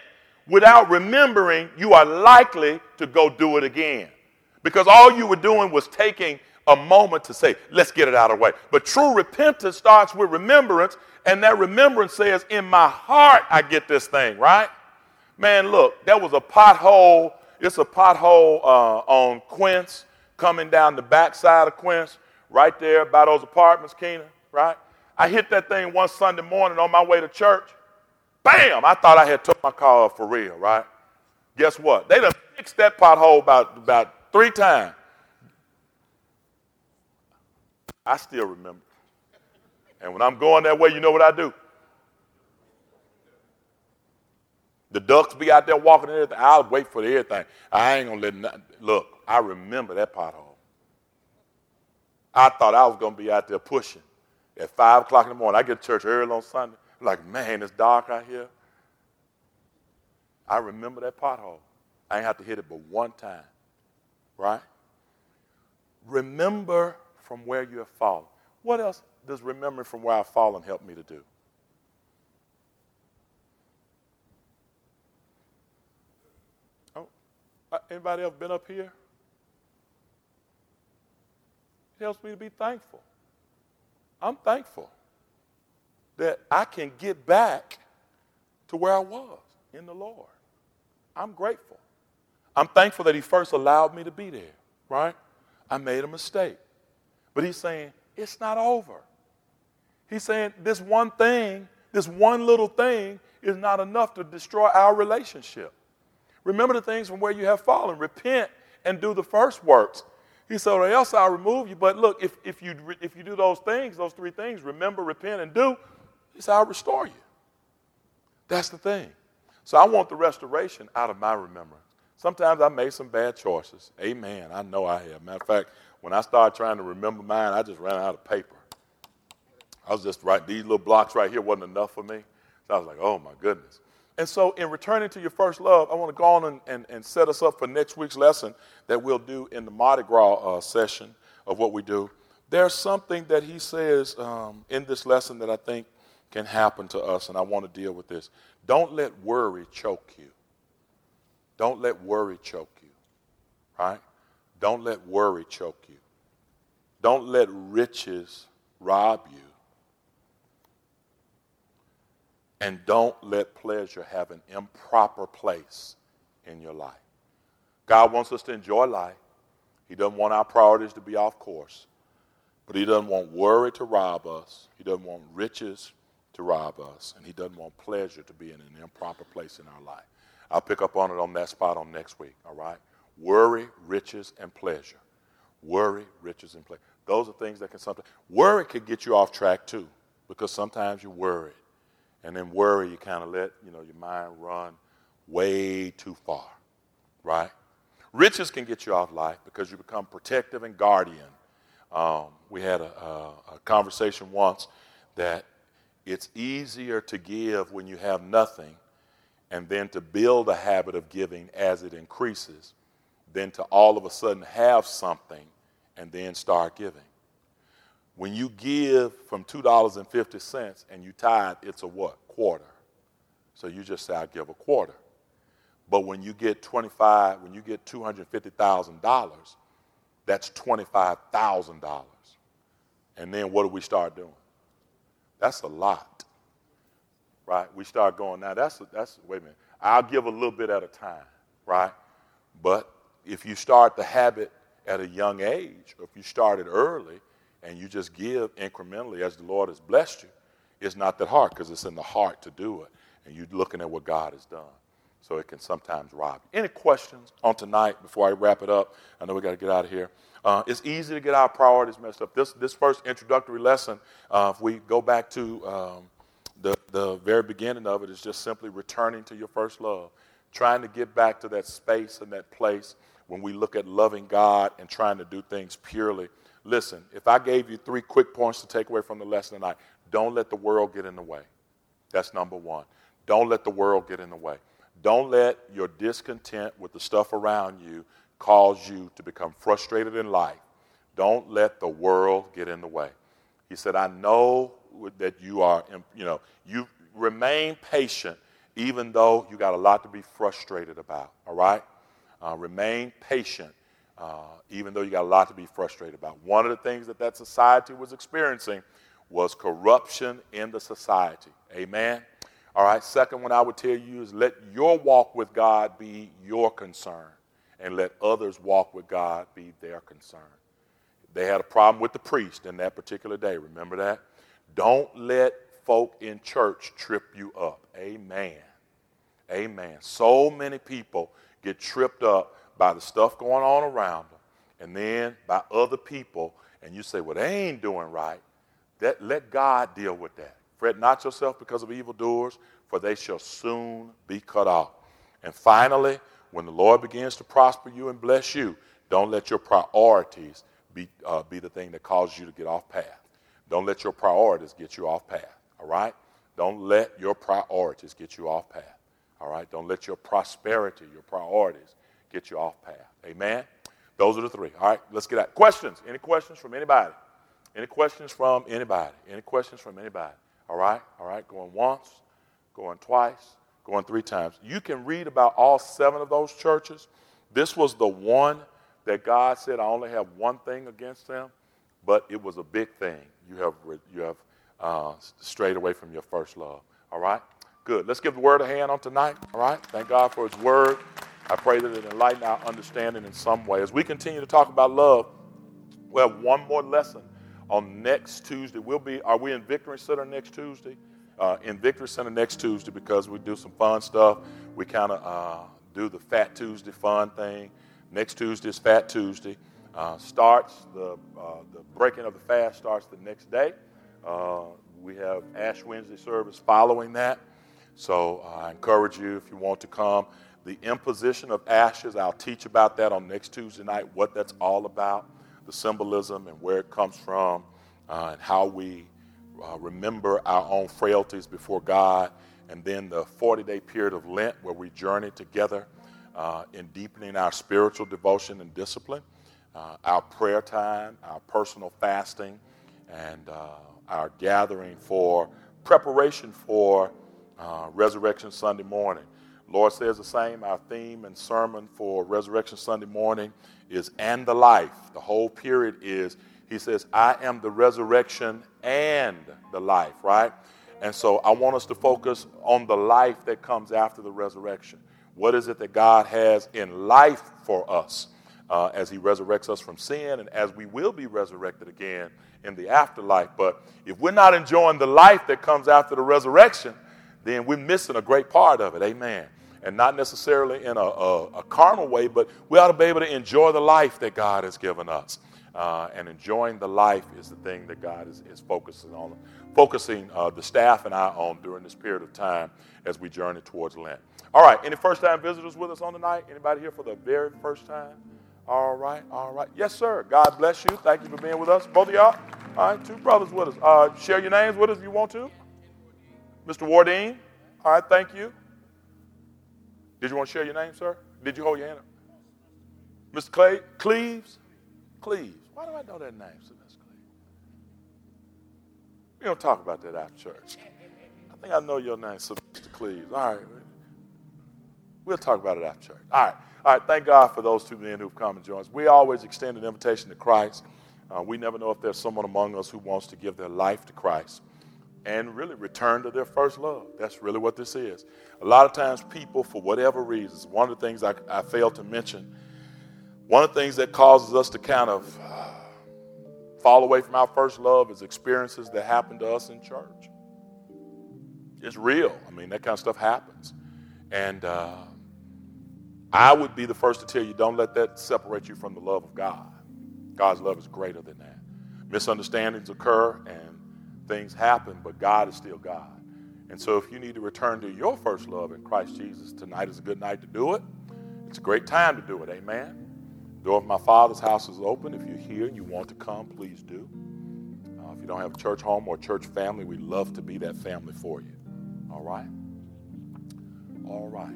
S2: without remembering, you are likely to go do it again. Because all you were doing was taking a moment to say, let's get it out of the way. But true repentance starts with remembrance, And that remembrance says, in my heart, I get this thing, right? Man, look, there was a pothole. It's a pothole uh, on Quince coming down the backside of Quince, right there by those apartments, Keena, right? I hit that thing one Sunday morning on my way to church. Bam! I thought I had took my car off for real, right? Guess what? They done fixed that pothole about, about three times. I still remember. And when I'm going that way, you know what I do? The ducks be out there walking and everything. I'll wait for everything. I ain't gonna let nothing. Look, I remember that pothole. I thought I was gonna be out there pushing at five o'clock in the morning. I get to church early on Sunday. I'm like, man, it's dark out here. I remember that pothole. I ain't have to hit it but one time. Right? Remember from where you have fallen. What else does remembering from where I've fallen help me to do? Oh, uh, anybody else been up here? It helps me to be thankful. I'm thankful that I can get back to where I was in the Lord. I'm grateful. I'm thankful that He first allowed me to be there, right? I made a mistake. But He's saying, it's not over. He's saying, this one thing, this one little thing, is not enough to destroy our relationship. Remember the things from where you have fallen. Repent and do the first works. He said, or else I'll remove you. But look, if, if, you, if you do those things, those three things, remember, repent, and do, he said, I'll restore you. That's the thing. So I want the restoration out of my remembrance. Sometimes I made some bad choices. Amen. I know I have. Matter of fact, when I started trying to remember mine, I just ran out of paper. I was just writing, these little blocks right here wasn't enough for me. So I was like, oh my goodness. And so, in returning to your first love, I want to go on and, and, and set us up for next week's lesson that we'll do in the Mardi Gras uh, session of what we do. There's something that he says um, in this lesson that I think can happen to us, and I want to deal with this. Don't let worry choke you. Don't let worry choke you, right? Don't let worry choke you. Don't let riches rob you. And don't let pleasure have an improper place in your life. God wants us to enjoy life. He doesn't want our priorities to be off course. But He doesn't want worry to rob us. He doesn't want riches to rob us. And He doesn't want pleasure to be in an improper place in our life. I'll pick up on it on that spot on next week, all right? Worry, riches, and pleasure. Worry, riches, and pleasure. Those are things that can sometimes, worry can get you off track too, because sometimes you're worried. And then worry, you kind of let, you know, your mind run way too far, right? Riches can get you off life because you become protective and guardian. Um, we had a, a, a conversation once that it's easier to give when you have nothing and then to build a habit of giving as it increases than to all of a sudden have something and then start giving. When you give from $2.50 and you tithe, it's a what? Quarter. So you just say, I give a quarter. But when you get 25, when you get $250,000, that's $25,000. And then what do we start doing? That's a lot. Right? We start going, now that's, that's, wait a minute, I'll give a little bit at a time, right? But if you start the habit at a young age, or if you start it early and you just give incrementally as the Lord has blessed you, it's not that hard because it's in the heart to do it. And you're looking at what God has done. So it can sometimes rob you. Any questions on tonight before I wrap it up? I know we got to get out of here. Uh, it's easy to get our priorities messed up. This, this first introductory lesson, uh, if we go back to um, the, the very beginning of it, is just simply returning to your first love, trying to get back to that space and that place when we look at loving God and trying to do things purely. Listen, if I gave you three quick points to take away from the lesson tonight, don't let the world get in the way. That's number one. Don't let the world get in the way. Don't let your discontent with the stuff around you cause you to become frustrated in life. Don't let the world get in the way. He said, I know that you are, you know, you remain patient even though you got a lot to be frustrated about, all right? Uh, remain patient, uh, even though you got a lot to be frustrated about. One of the things that that society was experiencing was corruption in the society. Amen. All right, second one I would tell you is let your walk with God be your concern, and let others walk with God be their concern. They had a problem with the priest in that particular day. Remember that? Don't let folk in church trip you up. Amen. Amen. So many people get tripped up by the stuff going on around them and then by other people, and you say, well, they ain't doing right. That, let God deal with that. Fret not yourself because of evildoers, for they shall soon be cut off. And finally, when the Lord begins to prosper you and bless you, don't let your priorities be, uh, be the thing that causes you to get off path. Don't let your priorities get you off path, all right? Don't let your priorities get you off path, all right? Don't let your prosperity, your priorities get you off path. Amen? Those are the three. All right, let's get at questions. Any questions from anybody? Any questions from anybody? Any questions from anybody? All right, all right, going once, going twice, going three times. You can read about all seven of those churches. This was the one that God said, I only have one thing against them, but it was a big thing. You have, you have uh, strayed away from your first love. All right? Good. Let's give the word a hand on tonight. All right? Thank God for his word. I pray that it enlighten our understanding in some way. As we continue to talk about love, we have one more lesson on next Tuesday. We'll be, are we in Victory Center next Tuesday? Uh, in Victory Center next Tuesday because we do some fun stuff. We kind of uh, do the Fat Tuesday fun thing. Next Tuesday is Fat Tuesday. Uh, starts the uh, the breaking of the fast starts the next day. Uh, we have Ash Wednesday service following that. So uh, I encourage you if you want to come the imposition of ashes. I'll teach about that on next Tuesday night, what that's all about, the symbolism and where it comes from, uh, and how we uh, remember our own frailties before God. And then the 40 day period of Lent where we journey together uh, in deepening our spiritual devotion and discipline, uh, our prayer time, our personal fasting, and uh, our gathering for preparation for uh, Resurrection Sunday morning. Lord says the same. Our theme and sermon for Resurrection Sunday morning is and the life. The whole period is, he says, I am the resurrection and the life, right? And so I want us to focus on the life that comes after the resurrection. What is it that God has in life for us uh, as He resurrects us from sin and as we will be resurrected again in the afterlife? But if we're not enjoying the life that comes after the resurrection, then we're missing a great part of it. Amen and not necessarily in a, a, a, carnal way, but we ought to be able to enjoy the life that God has given us. Uh, and enjoying the life is the thing that God is, is focusing on, focusing uh, the staff and I on during this period of time as we journey towards Lent. All right, any first time visitors with us on tonight? Anybody here for the very first time? All right, all right. Yes, sir. God bless you. Thank you for being with us. Both of y'all. All right, two brothers with us. Uh, share your names with us if you want to. Mr. Wardine. All right, thank you. Did you want to share your name, sir? Did you hold your hand up? Mr. Clay, Cleves? Cleves. Why do I know that name, Mr. Cleves? We don't talk about that after church. I think I know your name, Mr. Cleves. All right. We'll talk about it after church. All right. All right. Thank God for those two men who've come and joined us. We always extend an invitation to Christ. Uh, we never know if there's someone among us who wants to give their life to Christ and really return to their first love. That's really what this is. A lot of times, people, for whatever reasons, one of the things I, I failed to mention, one of the things that causes us to kind of uh, fall away from our first love is experiences that happen to us in church. It's real. I mean, that kind of stuff happens. And uh, I would be the first to tell you don't let that separate you from the love of God. God's love is greater than that. Misunderstandings occur, and things happen, but God is still God. And so if you need to return to your first love in Christ Jesus, tonight is a good night to do it. It's a great time to do it. Amen. The door of my Father's house is open. If you're here and you want to come, please do. Uh, if you don't have a church home or church family, we'd love to be that family for you. All right? All right.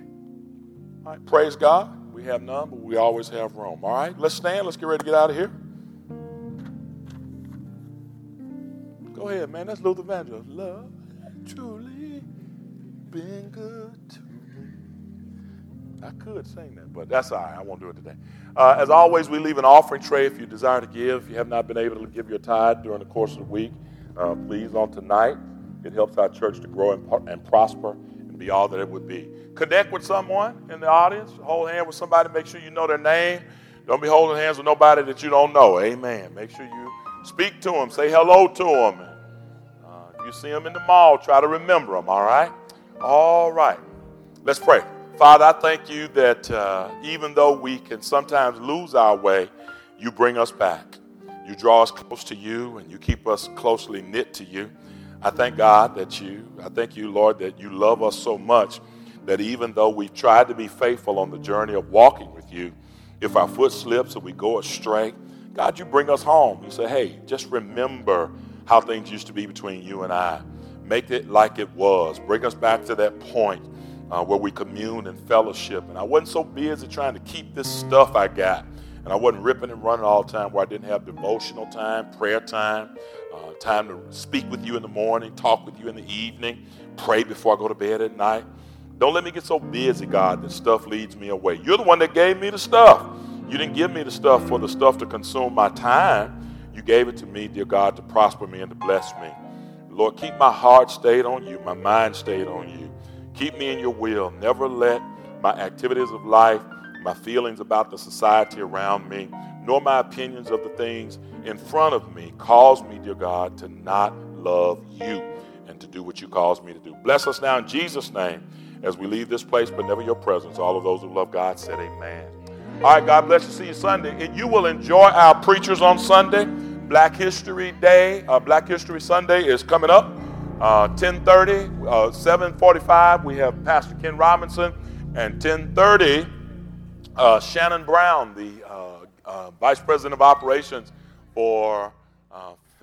S2: All right. Praise God. We have none, but we always have room. All right? Let's stand. Let's get ready to get out of here. Go ahead, man. That's Luther Vandross. Love truly been good to me. I could sing that, but that's all right. I won't do it today. Uh, as always, we leave an offering tray if you desire to give. If you have not been able to give your tithe during the course of the week, uh, please, on tonight. It helps our church to grow and, and prosper and be all that it would be. Connect with someone in the audience. Hold hand with somebody. Make sure you know their name. Don't be holding hands with nobody that you don't know. Amen. Make sure you speak to them. Say hello to them. You see them in the mall, try to remember them, all right? All right. Let's pray. Father, I thank you that uh, even though we can sometimes lose our way, you bring us back. You draw us close to you and you keep us closely knit to you. I thank God that you, I thank you, Lord, that you love us so much that even though we've tried to be faithful on the journey of walking with you, if our foot slips or we go astray, God, you bring us home. You say, hey, just remember how things used to be between you and I. Make it like it was. Bring us back to that point uh, where we commune and fellowship. And I wasn't so busy trying to keep this stuff I got. And I wasn't ripping and running all the time where I didn't have devotional time, prayer time, uh, time to speak with you in the morning, talk with you in the evening, pray before I go to bed at night. Don't let me get so busy, God, that stuff leads me away. You're the one that gave me the stuff. You didn't give me the stuff for the stuff to consume my time. You gave it to me, dear God, to prosper me and to bless me. Lord, keep my heart stayed on you, my mind stayed on you. Keep me in your will. Never let my activities of life, my feelings about the society around me, nor my opinions of the things in front of me cause me, dear God, to not love you and to do what you cause me to do. Bless us now in Jesus' name as we leave this place, but never your presence. All of those who love God said, Amen. All right, God bless you. See you Sunday. And you will enjoy our preachers on Sunday. Black History Day, uh, Black History Sunday is coming up. Uh, 10:30, uh, 7:45, we have Pastor Ken Robinson, and 10:30, uh, Shannon Brown, the uh, uh, Vice President of Operations for.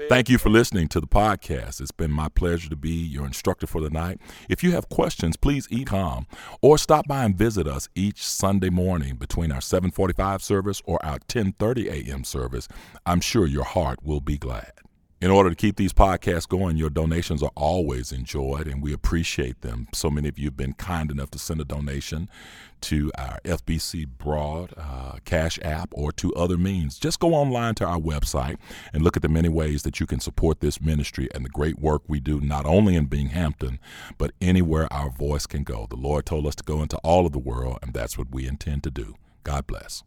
S1: Thank you for listening to the podcast. It's been my pleasure to be your instructor for the night. If you have questions, please email or stop by and visit us each Sunday morning between our 7:45 service or our 10:30 a.m. service. I'm sure your heart will be glad. In order to keep these podcasts going, your donations are always enjoyed and we appreciate them. So many of you have been kind enough to send a donation to our FBC Broad uh, Cash App or to other means. Just go online to our website and look at the many ways that you can support this ministry and the great work we do, not only in Binghamton, but anywhere our voice can go. The Lord told us to go into all of the world, and that's what we intend to do. God bless.